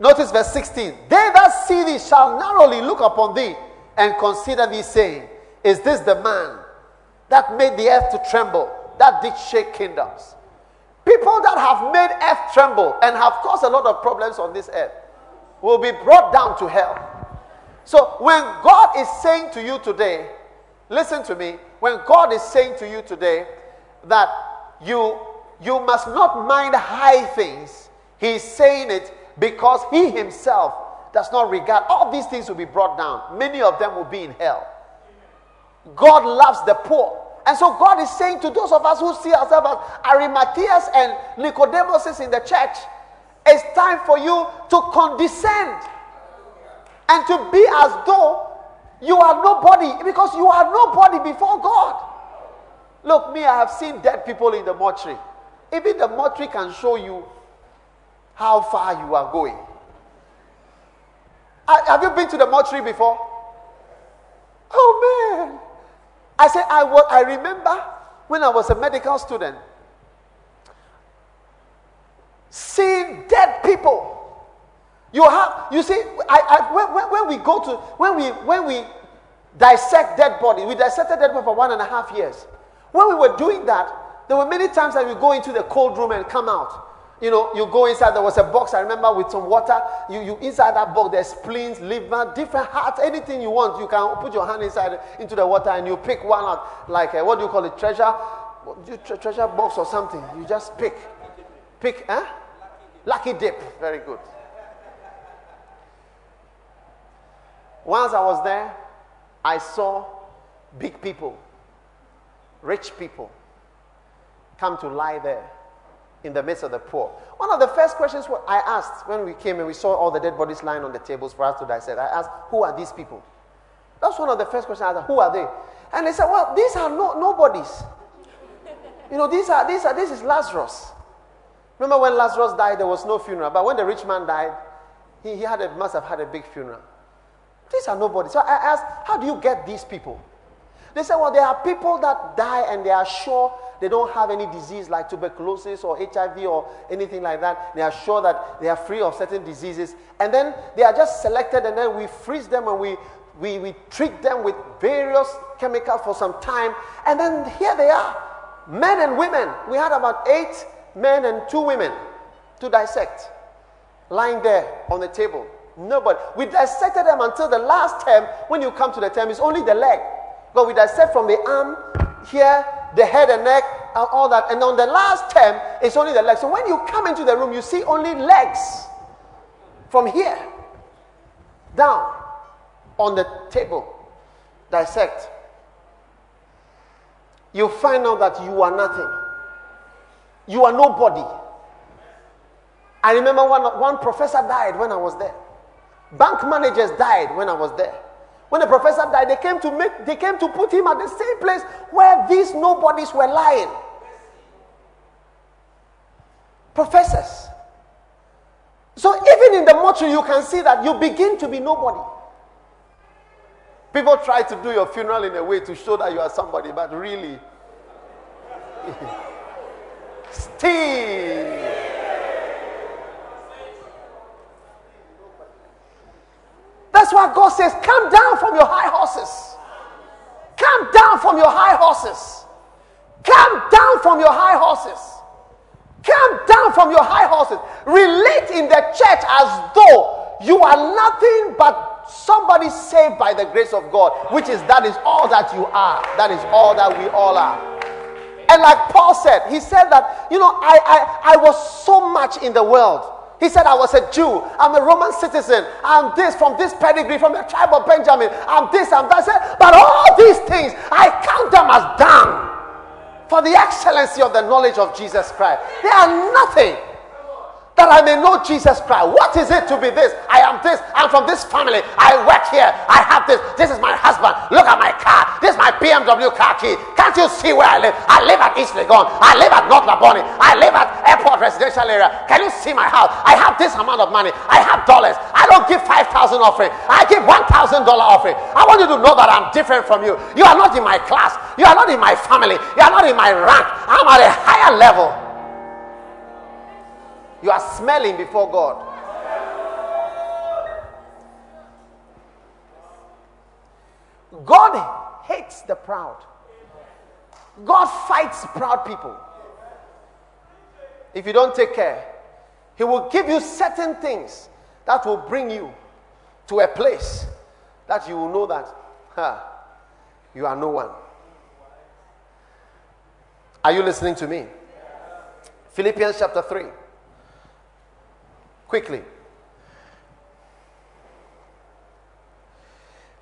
Notice verse 16 They that see thee shall narrowly look upon thee and consider thee, saying, Is this the man that made the earth to tremble, that did shake kingdoms? People that have made earth tremble and have caused a lot of problems on this earth will be brought down to hell. So when God is saying to you today, listen to me, when God is saying to you today that you you must not mind high things, he's saying it because he himself does not regard all these things will be brought down. Many of them will be in hell. God loves the poor. And so God is saying to those of us who see ourselves as Arimatheas and Nicodemus in the church, it's time for you to condescend and to be as though you are nobody because you are nobody before God. Look, me, I have seen dead people in the mortuary. Even the mortuary can show you how far you are going. Uh, Have you been to the mortuary before? Oh man. I say I was I remember when I was a medical student seeing dead people. You have you see I, I when, when, we go to when we when we dissect dead body. We dissected dead body for one and a half years. When we were doing that, there were many times that we go into the cold room and come out. You know, you go inside, there was a box, I remember, with some water. You, you inside that box, there's spleens, liver, different hearts, anything you want. You can put your hand inside into the water and you pick one out, like a, what do you call it, treasure, treasure box or something. You just pick. Pick, huh? Lucky dip. Very good. Once I was there, I saw big people, rich people, come to lie there in the midst of the poor. One of the first questions I asked when we came and we saw all the dead bodies lying on the tables for us to dissect, I asked, Who are these people? That's one of the first questions I asked, Who are they? And they said, Well, these are no, nobodies. You know, these are, these are, this is Lazarus. Remember when Lazarus died, there was no funeral. But when the rich man died, he, he had a, must have had a big funeral. These are nobody. So I asked, how do you get these people? They said, well, there are people that die and they are sure they don't have any disease like tuberculosis or HIV or anything like that. They are sure that they are free of certain diseases. And then they are just selected and then we freeze them and we, we, we treat them with various chemicals for some time. And then here they are, men and women. We had about eight men and two women to dissect lying there on the table. Nobody. We dissected them until the last term. When you come to the term, it's only the leg. But we dissect from the arm, here, the head and neck, and all that. And on the last term, it's only the leg. So when you come into the room, you see only legs from here down on the table. Dissect. You find out that you are nothing. You are nobody. I remember one, one professor died when I was there. Bank managers died when I was there. When the professor died, they came to make they came to put him at the same place where these nobodies were lying. Professors. So even in the mortuary, you can see that you begin to be nobody. People try to do your funeral in a way to show that you are somebody, but really, *laughs* still. That's why God says, Come down from your high horses. Come down from your high horses. Come down from your high horses. Come down from your high horses. Relate in the church as though you are nothing but somebody saved by the grace of God, which is that is all that you are. That is all that we all are. And like Paul said, he said that, you know, I, I, I was so much in the world. He said, I was a Jew. I'm a Roman citizen. I'm this from this pedigree, from the tribe of Benjamin. I'm this, I'm that. Said, but all these things, I count them as dung for the excellency of the knowledge of Jesus Christ. They are nothing that I may know Jesus Christ. What is it to be this? I am this. I'm from this family. I work here. I have this. This is my husband. Look at my car. This is my BMW car key. Can't you see where I live? I live at East Legon. I live at North Labone. I live at Airport Residential Area. Can you see my house? I have this amount of money. I have dollars. I don't give 5,000 offering. I give $1,000 offering. I want you to know that I'm different from you. You are not in my class. You are not in my family. You are not in my rank. I'm at a higher level. You are smelling before God. God hates the proud. God fights proud people. If you don't take care, He will give you certain things that will bring you to a place that you will know that ha, you are no one. Are you listening to me? Philippians chapter 3. Quickly.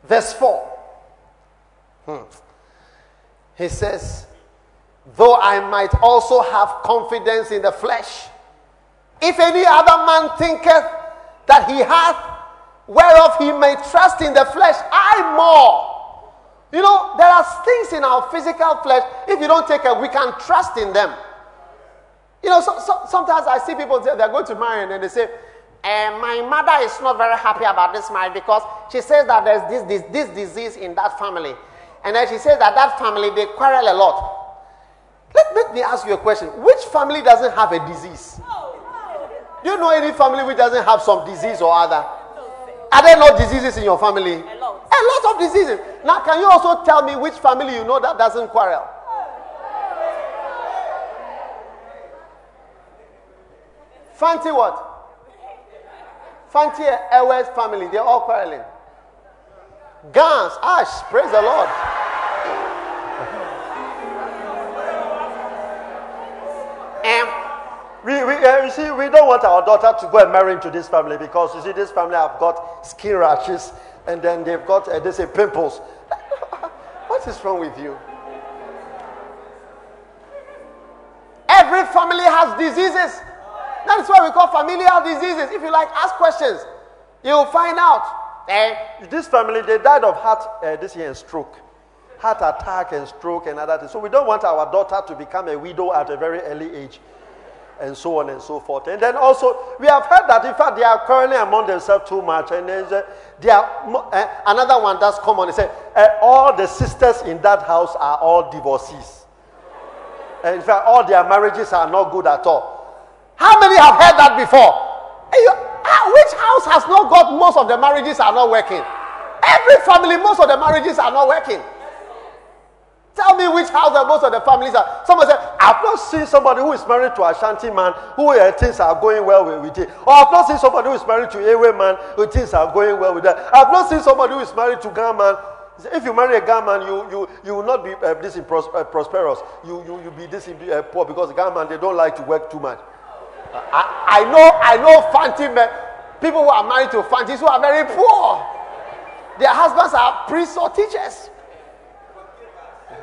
Verse 4. Hmm. He says, Though I might also have confidence in the flesh, if any other man thinketh that he hath whereof he may trust in the flesh, I more. You know, there are things in our physical flesh, if you don't take care, we can trust in them. You know, so, so, sometimes I see people they're going to marry and then they say, eh, My mother is not very happy about this marriage because she says that there's this, this, this disease in that family. And then she says that that family, they quarrel a lot. Let, let me ask you a question. Which family doesn't have a disease? Do you know any family which doesn't have some disease or other? Are there no diseases in your family? A lot. A lot of diseases. Now, can you also tell me which family you know that doesn't quarrel? Fanti what? Fanti Ewes family, they're all quarreling. Gans, Ash, praise the Lord. We, we, uh, you see, we don't want our daughter to go and marry into this family because you see, this family have got skin rashes and then they've got, uh, they say, pimples. *laughs* what is wrong with you? Every family has diseases. That is why we call familial diseases. If you like, ask questions. You'll find out. Eh, this family, they died of heart uh, this year and stroke. Heart attack and stroke and other things. So we don't want our daughter to become a widow at a very early age and so on and so forth. And then also, we have heard that in fact they are quarreling among themselves too much. And are, uh, another one that's common. They say uh, all the sisters in that house are all divorcees. And in fact, all their marriages are not good at all. How many have heard that before? You- ah, which house has not got most of the marriages are not working? Every family, most of the marriages are not working. Tell me which house that most of the families are. Someone said, I've not seen somebody who is married to a shanty man who uh, things are going well with, with it. Or I've not seen somebody who is married to a Ewe man who things are going well with that. I've not seen somebody who is married to Ga man. If you marry a man, you, you, you will not be uh, this in pros- uh, prosperous. You, you, you be this in, uh, poor because Ga man, they don't like to work too much. I, I know, I know Fanti men, people who are married to Fantis who are very poor. Their husbands are priests or teachers.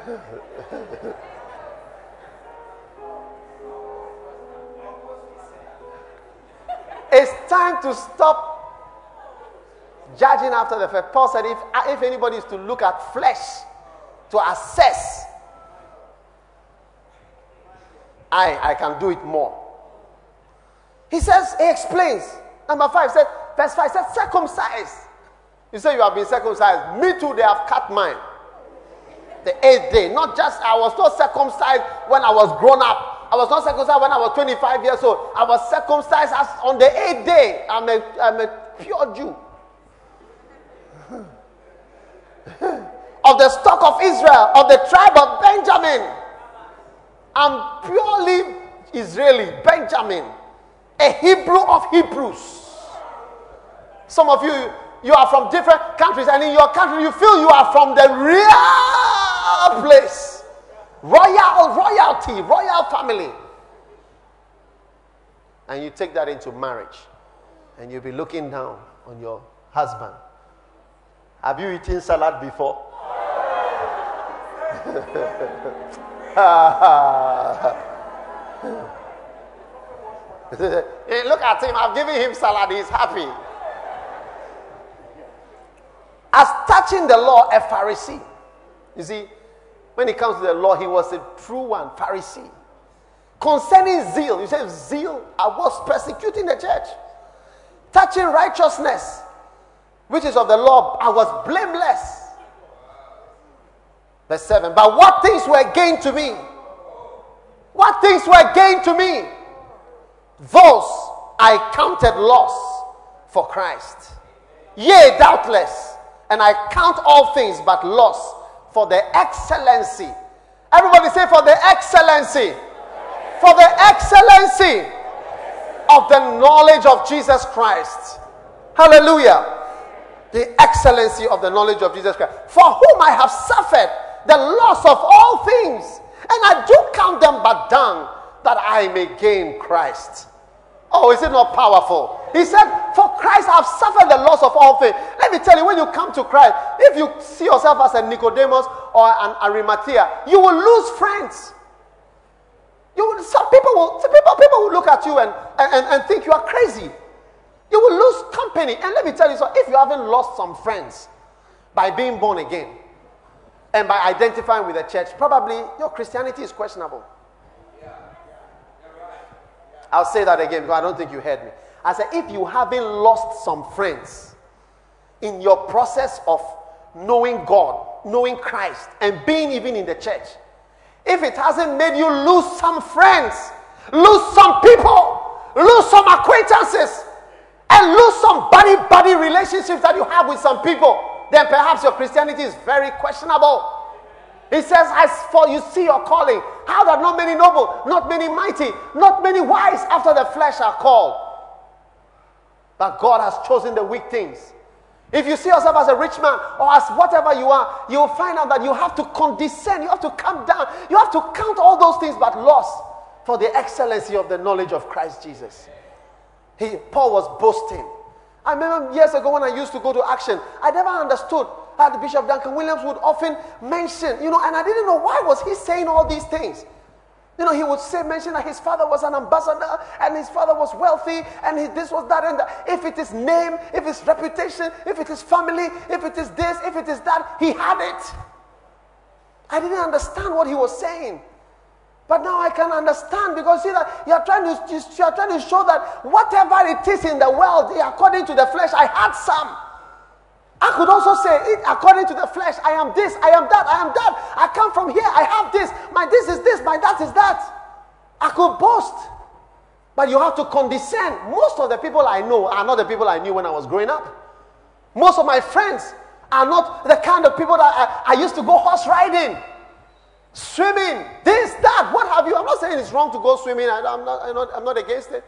*laughs* it's time to stop judging after the fact. Paul said, if, if anybody is to look at flesh, to assess, I, I can do it more. He says, he explains. Number five said, verse five said, circumcised. You say you have been circumcised. Me too, they have cut mine. The eighth day. Not just, I was not circumcised when I was grown up. I was not circumcised when I was 25 years old. I was circumcised on the eighth day. I'm a, I'm a pure Jew. *laughs* of the stock of Israel, of the tribe of Benjamin. I'm purely Israeli, Benjamin, a Hebrew of Hebrews. Some of you, you are from different countries, and in your country, you feel you are from the real place. Royal, royalty, royal family. And you take that into marriage, and you'll be looking down on your husband. Have you eaten salad before? *laughs* Hey, Look at him. I've given him salad. He's happy. As touching the law, a Pharisee. You see, when it comes to the law, he was a true one, Pharisee. Concerning zeal, you say zeal, I was persecuting the church. Touching righteousness, which is of the law, I was blameless. Verse 7. But what things were gained to me? What things were gained to me? Those I counted loss for Christ. Yea, doubtless. And I count all things but loss for the excellency. Everybody say, for the excellency. For the excellency of the knowledge of Jesus Christ. Hallelujah. The excellency of the knowledge of Jesus Christ. For whom I have suffered the loss of all things. And I do count them but dung that I may gain Christ. Oh, is it not powerful? He said, For Christ I have suffered the loss of all things. Let me tell you, when you come to Christ, if you see yourself as a Nicodemus or an Arimathea, you will lose friends. You will, some people will some people, people will look at you and, and, and think you are crazy. You will lose company. And let me tell you so if you haven't lost some friends by being born again and by identifying with the church, probably your Christianity is questionable. I'll say that again because I don't think you heard me. I said, if you haven't lost some friends in your process of knowing God, knowing Christ, and being even in the church, if it hasn't made you lose some friends, lose some people, lose some acquaintances, and lose some buddy buddy relationships that you have with some people, then perhaps your Christianity is very questionable. He says, As for you see your calling, how that not many noble, not many mighty, not many wise after the flesh are called. But God has chosen the weak things. If you see yourself as a rich man or as whatever you are, you will find out that you have to condescend, you have to come down, you have to count all those things but loss for the excellency of the knowledge of Christ Jesus. He, Paul was boasting. I remember years ago when I used to go to Action, I never understood how the Bishop Duncan Williams would often mention, you know, and I didn't know why was he saying all these things. You know, he would say, mention that his father was an ambassador and his father was wealthy and he, this was that and that. If it is name, if it's reputation, if it is family, if it is this, if it is that, he had it. I didn't understand what he was saying. But now I can understand because see that you are trying to you are trying to show that whatever it is in the world, according to the flesh, I had some. I could also say it according to the flesh. I am this, I am that, I am that. I come from here, I have this, my this is this, my that is that. I could boast. But you have to condescend. Most of the people I know are not the people I knew when I was growing up. Most of my friends are not the kind of people that I, I used to go horse riding, swimming, this, that, what have you. I'm not saying it's wrong to go swimming, I, am not, not, I'm not against it.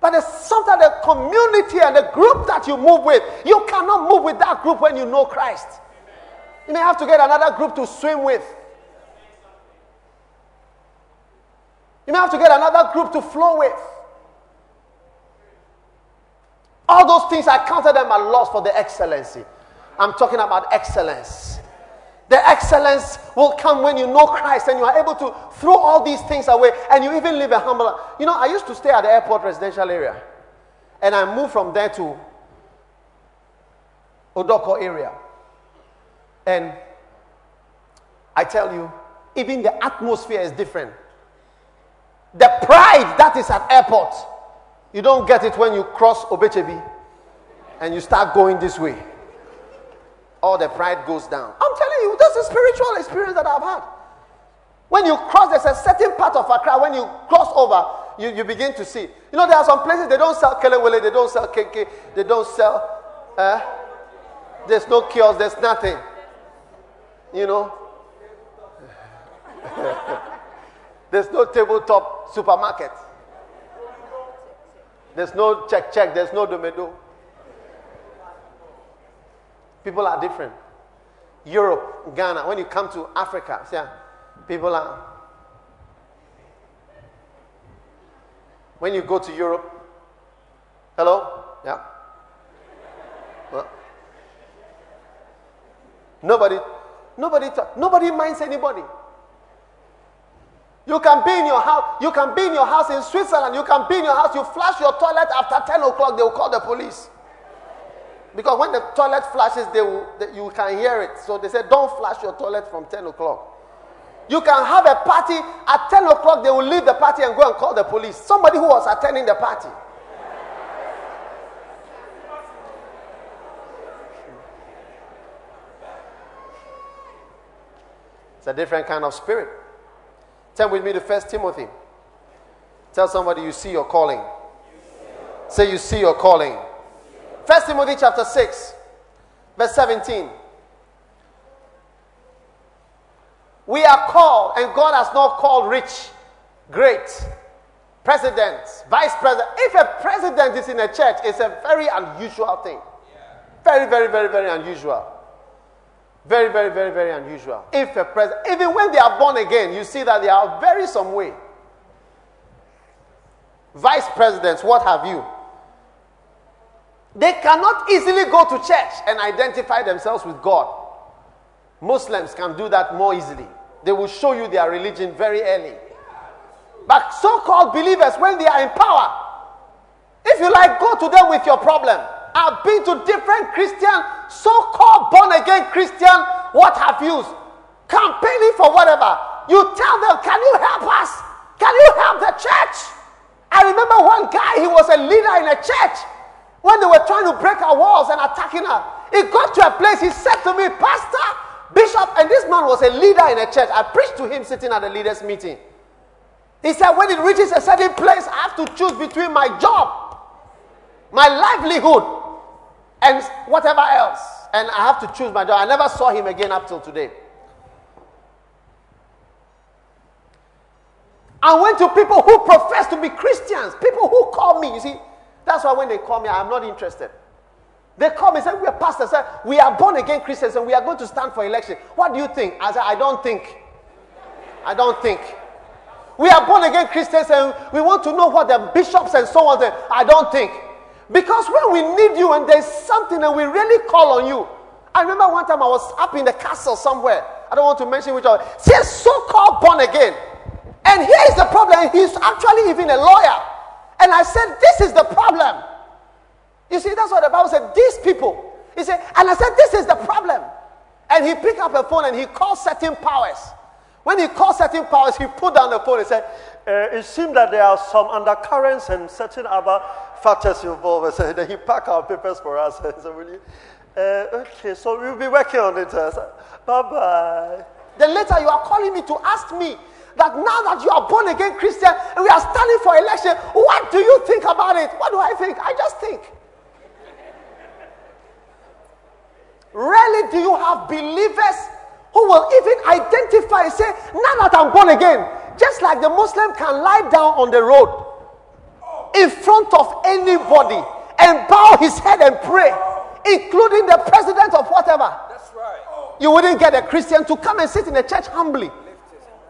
But there's sometimes the community and the group that you move with. You cannot move with that group when you know Christ. You may have to get another group to swim with. You may have to get another group to flow with. All those things, I counted them a loss for the excellency. I'm talking about excellence. The excellence will come when you know Christ and you are able to throw all these things away and you even live a humble You know, I used to stay at the airport residential area and I moved from there to Odorkor area. And I tell you, even the atmosphere is different. The pride that is at airport, you don't get it when you cross Obetsebi and you start going this way all the pride goes down. I'm telling you, that's a spiritual experience that I've had. When you cross, there's a certain part of Accra, when you cross over, you, you begin to see. You know, there are some places they don't sell kelewele, they don't sell keke, they don't sell, uh, there's no kiosk, there's nothing. You know? *laughs* there's no tabletop supermarket. There's no check check, there's no domedo. People are different. Europe, Ghana, when you come to Africa, yeah, people are. When you go to Europe, hello? Yeah? Well, nobody, nobody, nobody minds anybody. You can be in your house. You can be in your house in Switzerland. You can be in your house. You flush your toilet after 10 o'clock. They will call the police. Because when the toilet flashes, they will, they, you can hear it. So they said, don't flash your toilet from 10 o'clock. You can have a party at 10 o'clock, they will leave the party and go and call the police. Somebody who was attending the party. It's a different kind of spirit. Turn with me to First Timothy. Tell somebody you see your calling. Say you see your calling. First Timothy chapter 6, verse 17. We are called, and God has not called rich, great, presidents, vice president. If a president is in a church, it's a very unusual thing. Very, very, very, very unusual. Very, very, very, very unusual. If a president, even when they are born again, you see that they are very some way. Vice presidents, what have you? They cannot easily go to church and identify themselves with God. Muslims can do that more easily. They will show you their religion very early. But so called believers, when they are in power, if you like, go to them with your problem. I've been to different Christian, so called born again Christian, what have you, campaigning for whatever. You tell them, Can you help us? Can you help the church? I remember one guy, he was a leader in a church. When they were trying to break our walls and attacking us, it got to a place, he said to me, Pastor, Bishop, and this man was a leader in a church. I preached to him sitting at the leaders' meeting. He said, When it reaches a certain place, I have to choose between my job, my livelihood, and whatever else. And I have to choose my job. I never saw him again up till today. I went to people who profess to be Christians, people who call me. You see, that's why when they call me, I'm not interested. They call me and say, We are pastors. We are born again Christians and we are going to stand for election. What do you think? I said, I don't think. I don't think. We are born again Christians and we want to know what the bishops and so on say. I don't think. Because when we need you and there's something and we really call on you. I remember one time I was up in the castle somewhere. I don't want to mention which one. See, so called born again. And here is the problem. He's actually even a lawyer. And I said, This is the problem. You see, that's what the Bible said. These people. He said, and I said, This is the problem. And he picked up a phone and he called certain powers. When he called certain powers, he put down the phone and said, Uh, it seems that there are some undercurrents and certain other factors involved. So then he packed our papers for us. so will you, uh, okay, so we'll be working on it. Bye bye. Then later you are calling me to ask me that now that you are born again Christian and we are standing for election, what do you think about it? What do I think? I just think. Rarely do you have believers who will even identify and say, Now that I'm born again, just like the Muslim can lie down on the road in front of anybody and bow his head and pray, including the president of whatever. That's right. You wouldn't get a Christian to come and sit in a church humbly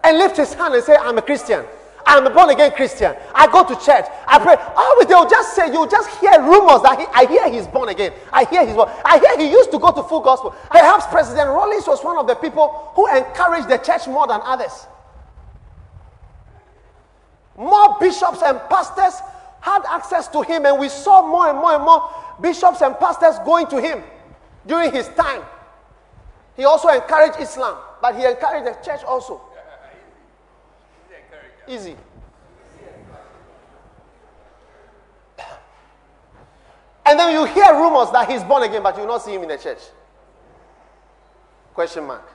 and lift his hand and say, I'm a Christian. I'm a born again Christian. I go to church. I pray. Oh, they'll just say, you just hear rumors that he, I hear he's born again. I hear he's born. I hear he used to go to full gospel. Perhaps President Rawlings was one of the people who encouraged the church more than others. More bishops and pastors had access to him, and we saw more and more and more bishops and pastors going to him during his time. He also encouraged Islam, but he encouraged the church also. Easy. And then you hear rumors that he's born again, but you will not see him in the church. Question mark.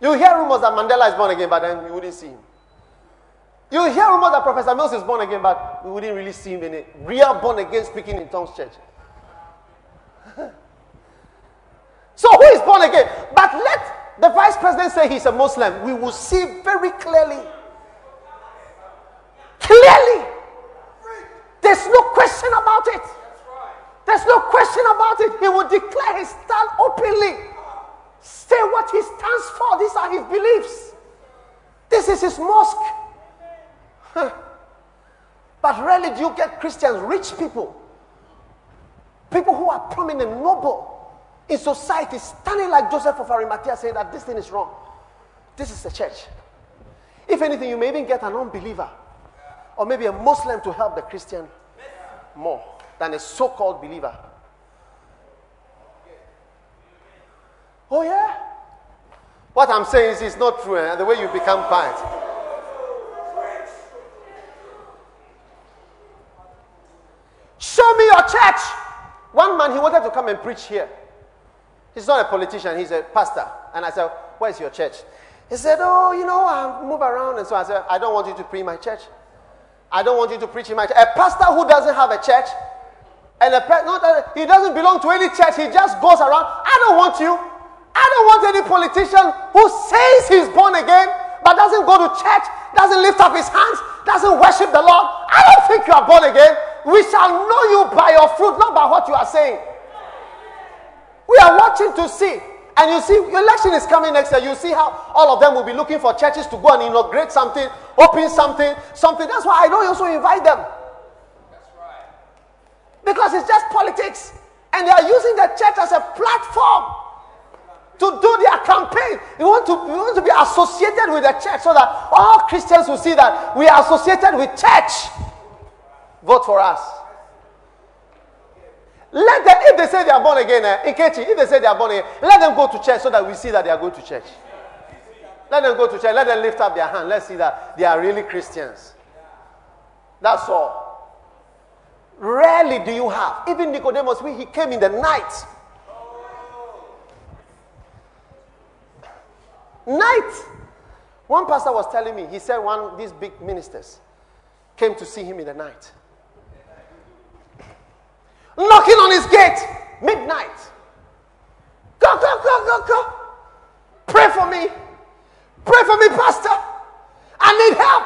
You hear rumors that Mandela is born again, but then you wouldn't see him. You hear rumors that Professor Mills is born again, but we wouldn't really see him in a real born again speaking in tongues church. *laughs* so who is born again? But let the vice president say he's a Muslim. We will see very clearly Clearly. There's no question about it. There's no question about it. He will declare his stand openly. Say what he stands for. These are his beliefs. This is his mosque. But rarely do you get Christians, rich people, people who are prominent, noble in society, standing like Joseph of Arimathea saying that this thing is wrong. This is the church. If anything, you may even get an unbeliever or maybe a Muslim to help the Christian more than a so called believer. Oh, yeah? What I'm saying is, it's not true, eh? the way you become quiet. Show me your church. One man, he wanted to come and preach here. He's not a politician, he's a pastor. And I said, Where's your church? He said, Oh, you know, I move around. And so I said, I don't want you to preach my church. I don't want you to preach in my church. A pastor who doesn't have a church, and a pe- not that he doesn't belong to any church, he just goes around. I don't want you. I don't want any politician who says he's born again, but doesn't go to church, doesn't lift up his hands, doesn't worship the Lord. I don't think you are born again. We shall know you by your fruit, not by what you are saying. We are watching to see. And you see, election is coming next year. You see how all of them will be looking for churches to go and inaugurate something, open something, something. That's why I don't also invite them. That's right. Because it's just politics. And they are using the church as a platform to do their campaign. We want to, we want to be associated with the church so that all Christians will see that we are associated with church. Vote for us. Let them, if they say they are born again, uh, in Kechi, if they say they are born again, let them go to church so that we see that they are going to church. Let them go to church. Let them lift up their hand. Let's see that they are really Christians. That's all. Rarely do you have. Even Nicodemus, he came in the night. Night. One pastor was telling me, he said one these big ministers came to see him in the night knocking on his gate midnight. Go, go, go, go, go. Pray for me. Pray for me, Pastor. I need help.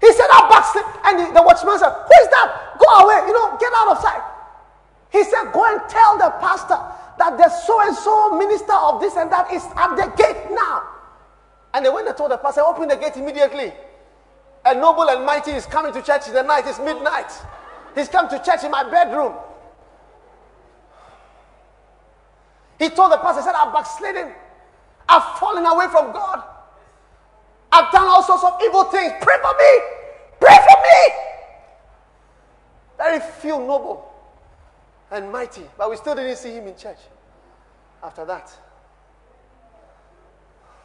He said, I'll backslip. And the, the watchman said, Who is that? Go away. You know, get out of sight. He said, Go and tell the pastor that the so and so minister of this and that is at the gate now. And they went and told the pastor, Open the gate immediately. A noble and mighty is coming to church in the night. It's midnight. He's come to church in my bedroom. He told the pastor, said, I've backslidden. I've fallen away from God. I've done all sorts of evil things. Pray for me. Pray for me. Very few noble and mighty. But we still didn't see him in church after that.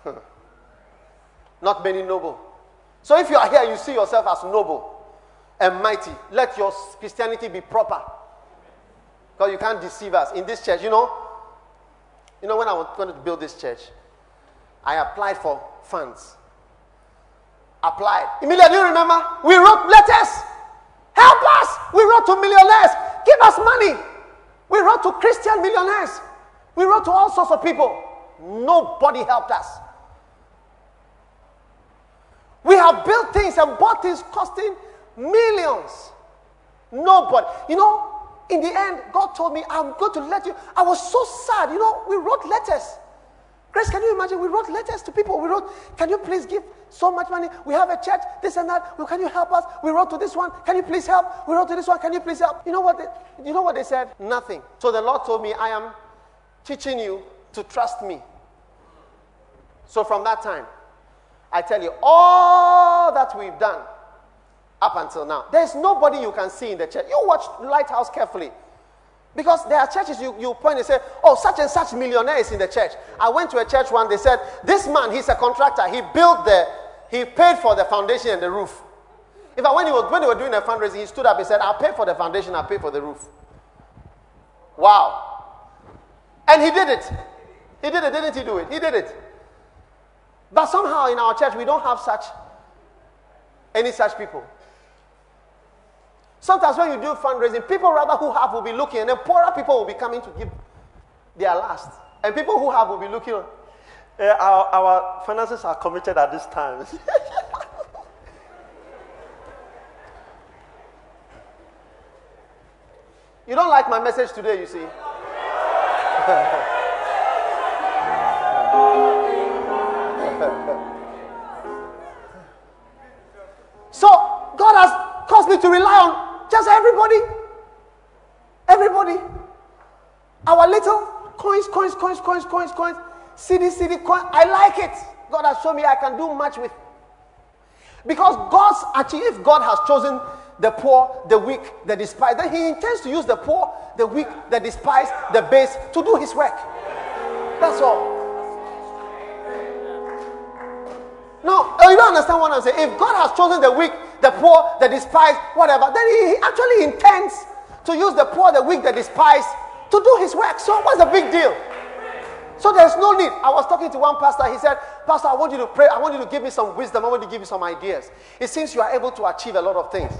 *laughs* Not many noble. So if you are here, you see yourself as noble and mighty. Let your Christianity be proper. Because you can't deceive us. In this church, you know, you know, when I was going to build this church, I applied for funds. Applied. Immediately, you remember? We wrote letters. Help us. We wrote to millionaires. Give us money. We wrote to Christian millionaires. We wrote to all sorts of people. Nobody helped us. We have built things and bought things costing millions. Nobody. You know, in the end, God told me, I'm going to let you. I was so sad. You know, we wrote letters. Grace, can you imagine? We wrote letters to people. We wrote, Can you please give so much money? We have a church, this and that. Well, can you help us? We wrote to this one. Can you please help? We wrote to this one. Can you please help? You know what? They, you know what they said? Nothing. So the Lord told me, I am teaching you to trust me. So from that time, I tell you, all that we've done up until now, there's nobody you can see in the church. You watch Lighthouse carefully. Because there are churches you, you point and say, oh, such and such millionaire is in the church. I went to a church one, they said, this man, he's a contractor. He built the, he paid for the foundation and the roof. In fact, when, he was, when they were doing the fundraising, he stood up and said, I'll pay for the foundation, I'll pay for the roof. Wow. And he did it. He did it, didn't he do it? He did it. But somehow in our church, we don't have such, any such people. Sometimes when you do fundraising, people rather who have will be looking, and then poorer people will be coming to give their last. And people who have will be looking. Uh, our, our finances are committed at this time. *laughs* you don't like my message today, you see. *laughs* so God has caused me to rely on just everybody. Everybody. Our little coins, coins, coins, coins, coins, coins. CD, CD, coin. I like it. God has shown me I can do much with. Because God's actually, if God has chosen the poor, the weak, the despised, then He intends to use the poor, the weak, the despised, the base to do His work. That's all. No, you don't understand what I'm saying. If God has chosen the weak, the poor, the despised, whatever, then He actually intends to use the poor, the weak, the despised to do His work. So, what's the big deal? So there's no need. I was talking to one pastor. He said, Pastor, I want you to pray. I want you to give me some wisdom. I want you to give me some ideas. It seems you are able to achieve a lot of things,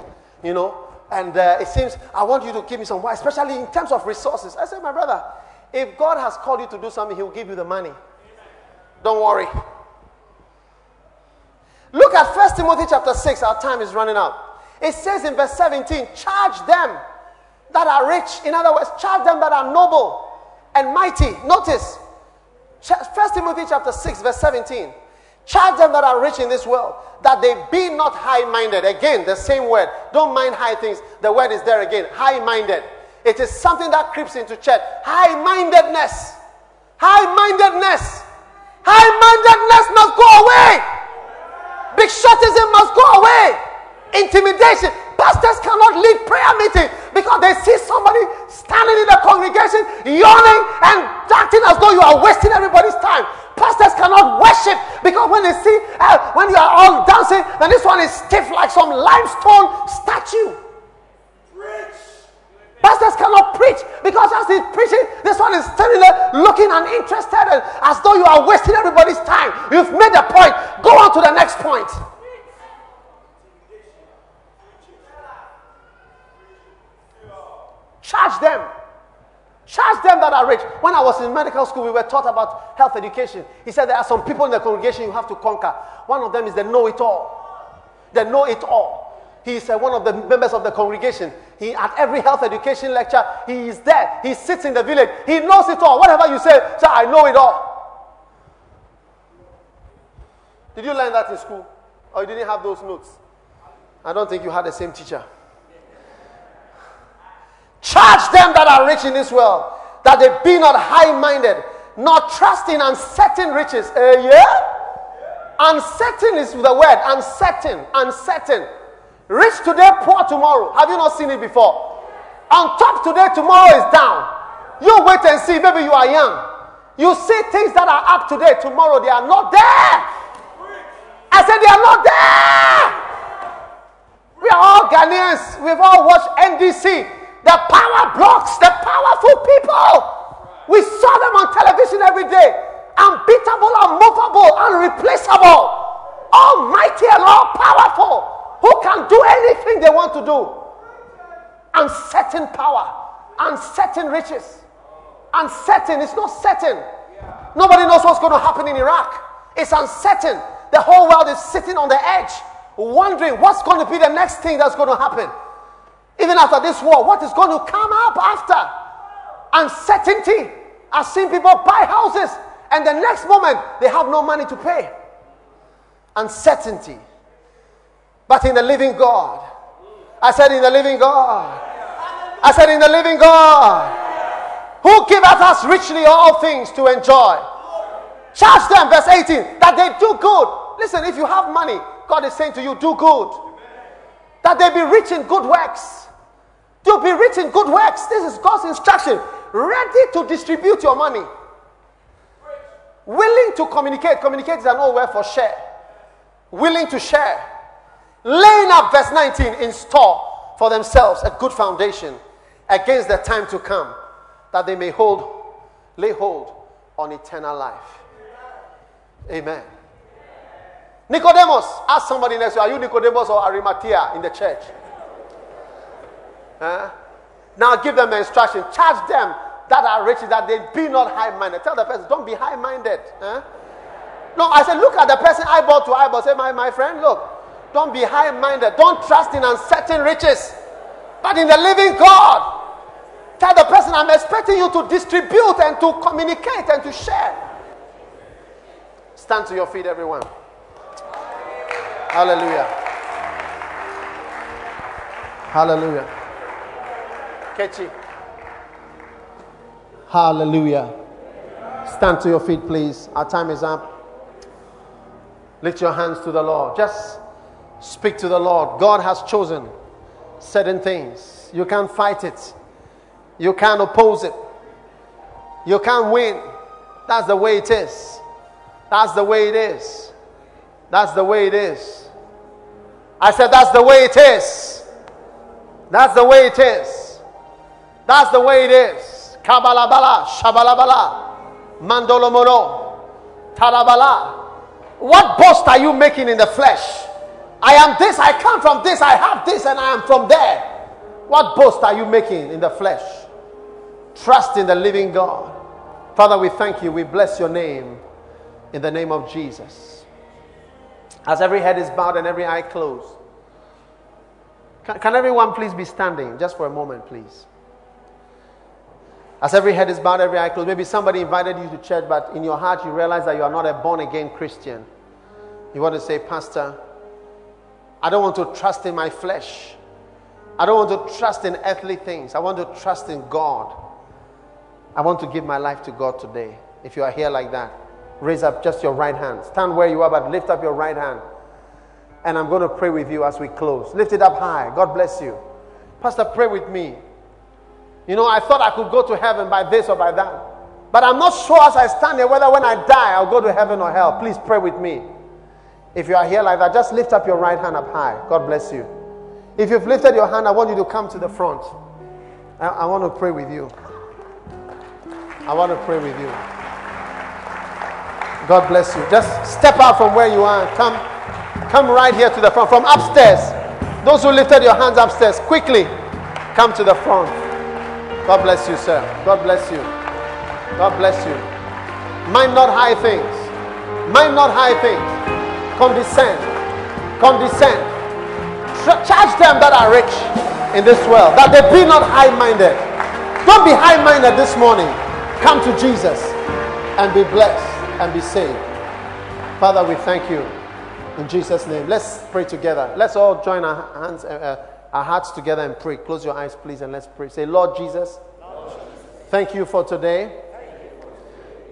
you know. And uh, it seems I want you to give me some, especially in terms of resources. I said, My brother, if God has called you to do something, He will give you the money. Don't worry. Look at 1 Timothy chapter 6. Our time is running out. It says in verse 17, charge them that are rich. In other words, charge them that are noble and mighty. Notice, 1 Timothy chapter 6, verse 17. Charge them that are rich in this world, that they be not high-minded. Again, the same word. Don't mind high things. The word is there again. High-minded. It is something that creeps into church. High-mindedness. High-mindedness. High-mindedness must go away. Big shotism must go away. Intimidation. Pastors cannot lead prayer meeting because they see somebody standing in the congregation yawning and acting as though you are wasting everybody's time. Pastors cannot worship because when they see uh, when you are all dancing, then this one is stiff like some limestone statue. Pastors cannot preach because as he's preaching, this one is standing there looking uninterested and as though you are wasting everybody's time. You've made a point. Go on to the next point. Charge them Charge them that are rich. When I was in medical school, we were taught about health education. He said there are some people in the congregation you have to conquer. One of them is the know it all. The know it all. He is one of the members of the congregation. He at every health education lecture, he is there. He sits in the village. He knows it all. Whatever you say, say, I know it all. Did you learn that in school? Or you didn't have those notes? I don't think you had the same teacher. Charge them that are rich in this world, that they be not high minded, not trusting uncertain riches. Uh, yeah? Uncertain is the word. Uncertain. Uncertain. Rich today, poor tomorrow. Have you not seen it before? On top today, tomorrow is down. You wait and see. Maybe you are young. You see things that are up today, tomorrow they are not there. I said they are not there. We are all Ghanaians. We've all watched NDC. The power blocks, the powerful people. We saw them on television every day. Unbeatable, unmovable, unreplaceable. Almighty and all powerful. Who can do anything they want to do. And Uncertain power, and uncertain riches. and Uncertain, it's not certain. Nobody knows what's going to happen in Iraq. It's uncertain. The whole world is sitting on the edge, wondering what's going to be the next thing that's going to happen. Even after this war, what is going to come up after? Uncertainty. I've seen people buy houses and the next moment they have no money to pay. Uncertainty. But in the living God. I said, in the living God. I said, in the living God. Who giveth us richly all things to enjoy. Charge them, verse 18, that they do good. Listen, if you have money, God is saying to you, do good. That they be rich in good works. To be rich in good works. This is God's instruction. Ready to distribute your money. Willing to communicate. Communicate is an old word for share. Willing to share. Laying up, verse 19, in store for themselves a good foundation against the time to come, that they may hold, lay hold on eternal life. Amen. Nicodemus, ask somebody next to you, are you Nicodemus or Arimathea in the church? Huh? Now give them the instruction. Charge them that are rich that they be not high minded. Tell the person, don't be high minded. Huh? No, I said, look at the person eyeball to eyeball. Say, my, my friend, look. Don't be high minded. Don't trust in uncertain riches, but in the living God. Tell the person, I'm expecting you to distribute and to communicate and to share. Stand to your feet, everyone. Hallelujah. Hallelujah. Kechi. Hallelujah. Stand to your feet, please. Our time is up. Lift your hands to the Lord. Just speak to the Lord. God has chosen certain things. You can't fight it, you can't oppose it, you can't win. That's the way it is. That's the way it is. That's the way it is. I said, That's the way it is. That's the way it is. That's the way it is. Kabalabala, Shabalabala, Mandolomono, Tarabala. What boast are you making in the flesh? I am this, I come from this, I have this, and I am from there. What boast are you making in the flesh? Trust in the living God. Father, we thank you. We bless your name in the name of Jesus. As every head is bowed and every eye closed, can, can everyone please be standing just for a moment, please? As every head is bowed, every eye closed. Maybe somebody invited you to church, but in your heart you realize that you are not a born again Christian. You want to say, Pastor, I don't want to trust in my flesh. I don't want to trust in earthly things. I want to trust in God. I want to give my life to God today. If you are here like that, raise up just your right hand. Stand where you are, but lift up your right hand. And I'm going to pray with you as we close. Lift it up high. God bless you. Pastor, pray with me. You know, I thought I could go to heaven by this or by that. But I'm not sure as I stand here whether when I die I'll go to heaven or hell. Please pray with me. If you are here like that, just lift up your right hand up high. God bless you. If you've lifted your hand, I want you to come to the front. I, I want to pray with you. I want to pray with you. God bless you. Just step out from where you are come, come right here to the front. From upstairs. Those who lifted your hands upstairs, quickly come to the front. God bless you, sir. God bless you. God bless you. Mind not high things. Mind not high things. Condescend. Condescend. Charge them that are rich in this world, that they be not high minded. Don't be high minded this morning. Come to Jesus and be blessed and be saved. Father, we thank you in Jesus' name. Let's pray together. Let's all join our hands, uh, uh, our hearts together and pray. Close your eyes, please, and let's pray. Say, Lord Jesus, thank you for today.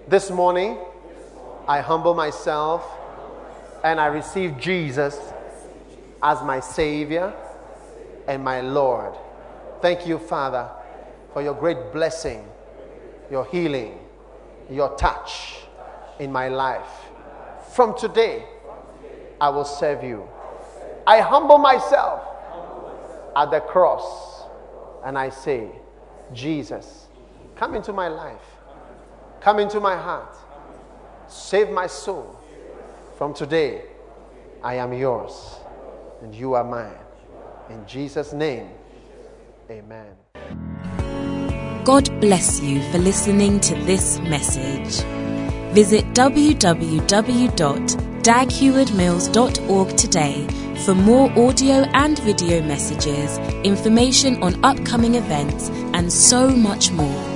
This morning, I humble myself and I receive Jesus as my Savior and my Lord. Thank you, Father, for your great blessing, your healing, your touch in my life. From today, I will serve you. I humble myself at the cross and I say, Jesus, come into my life, come into my heart, save my soul. From today, I am yours and you are mine. In Jesus' name, amen. God bless you for listening to this message. Visit www.daghewardmills.org today for more audio and video messages, information on upcoming events, and so much more.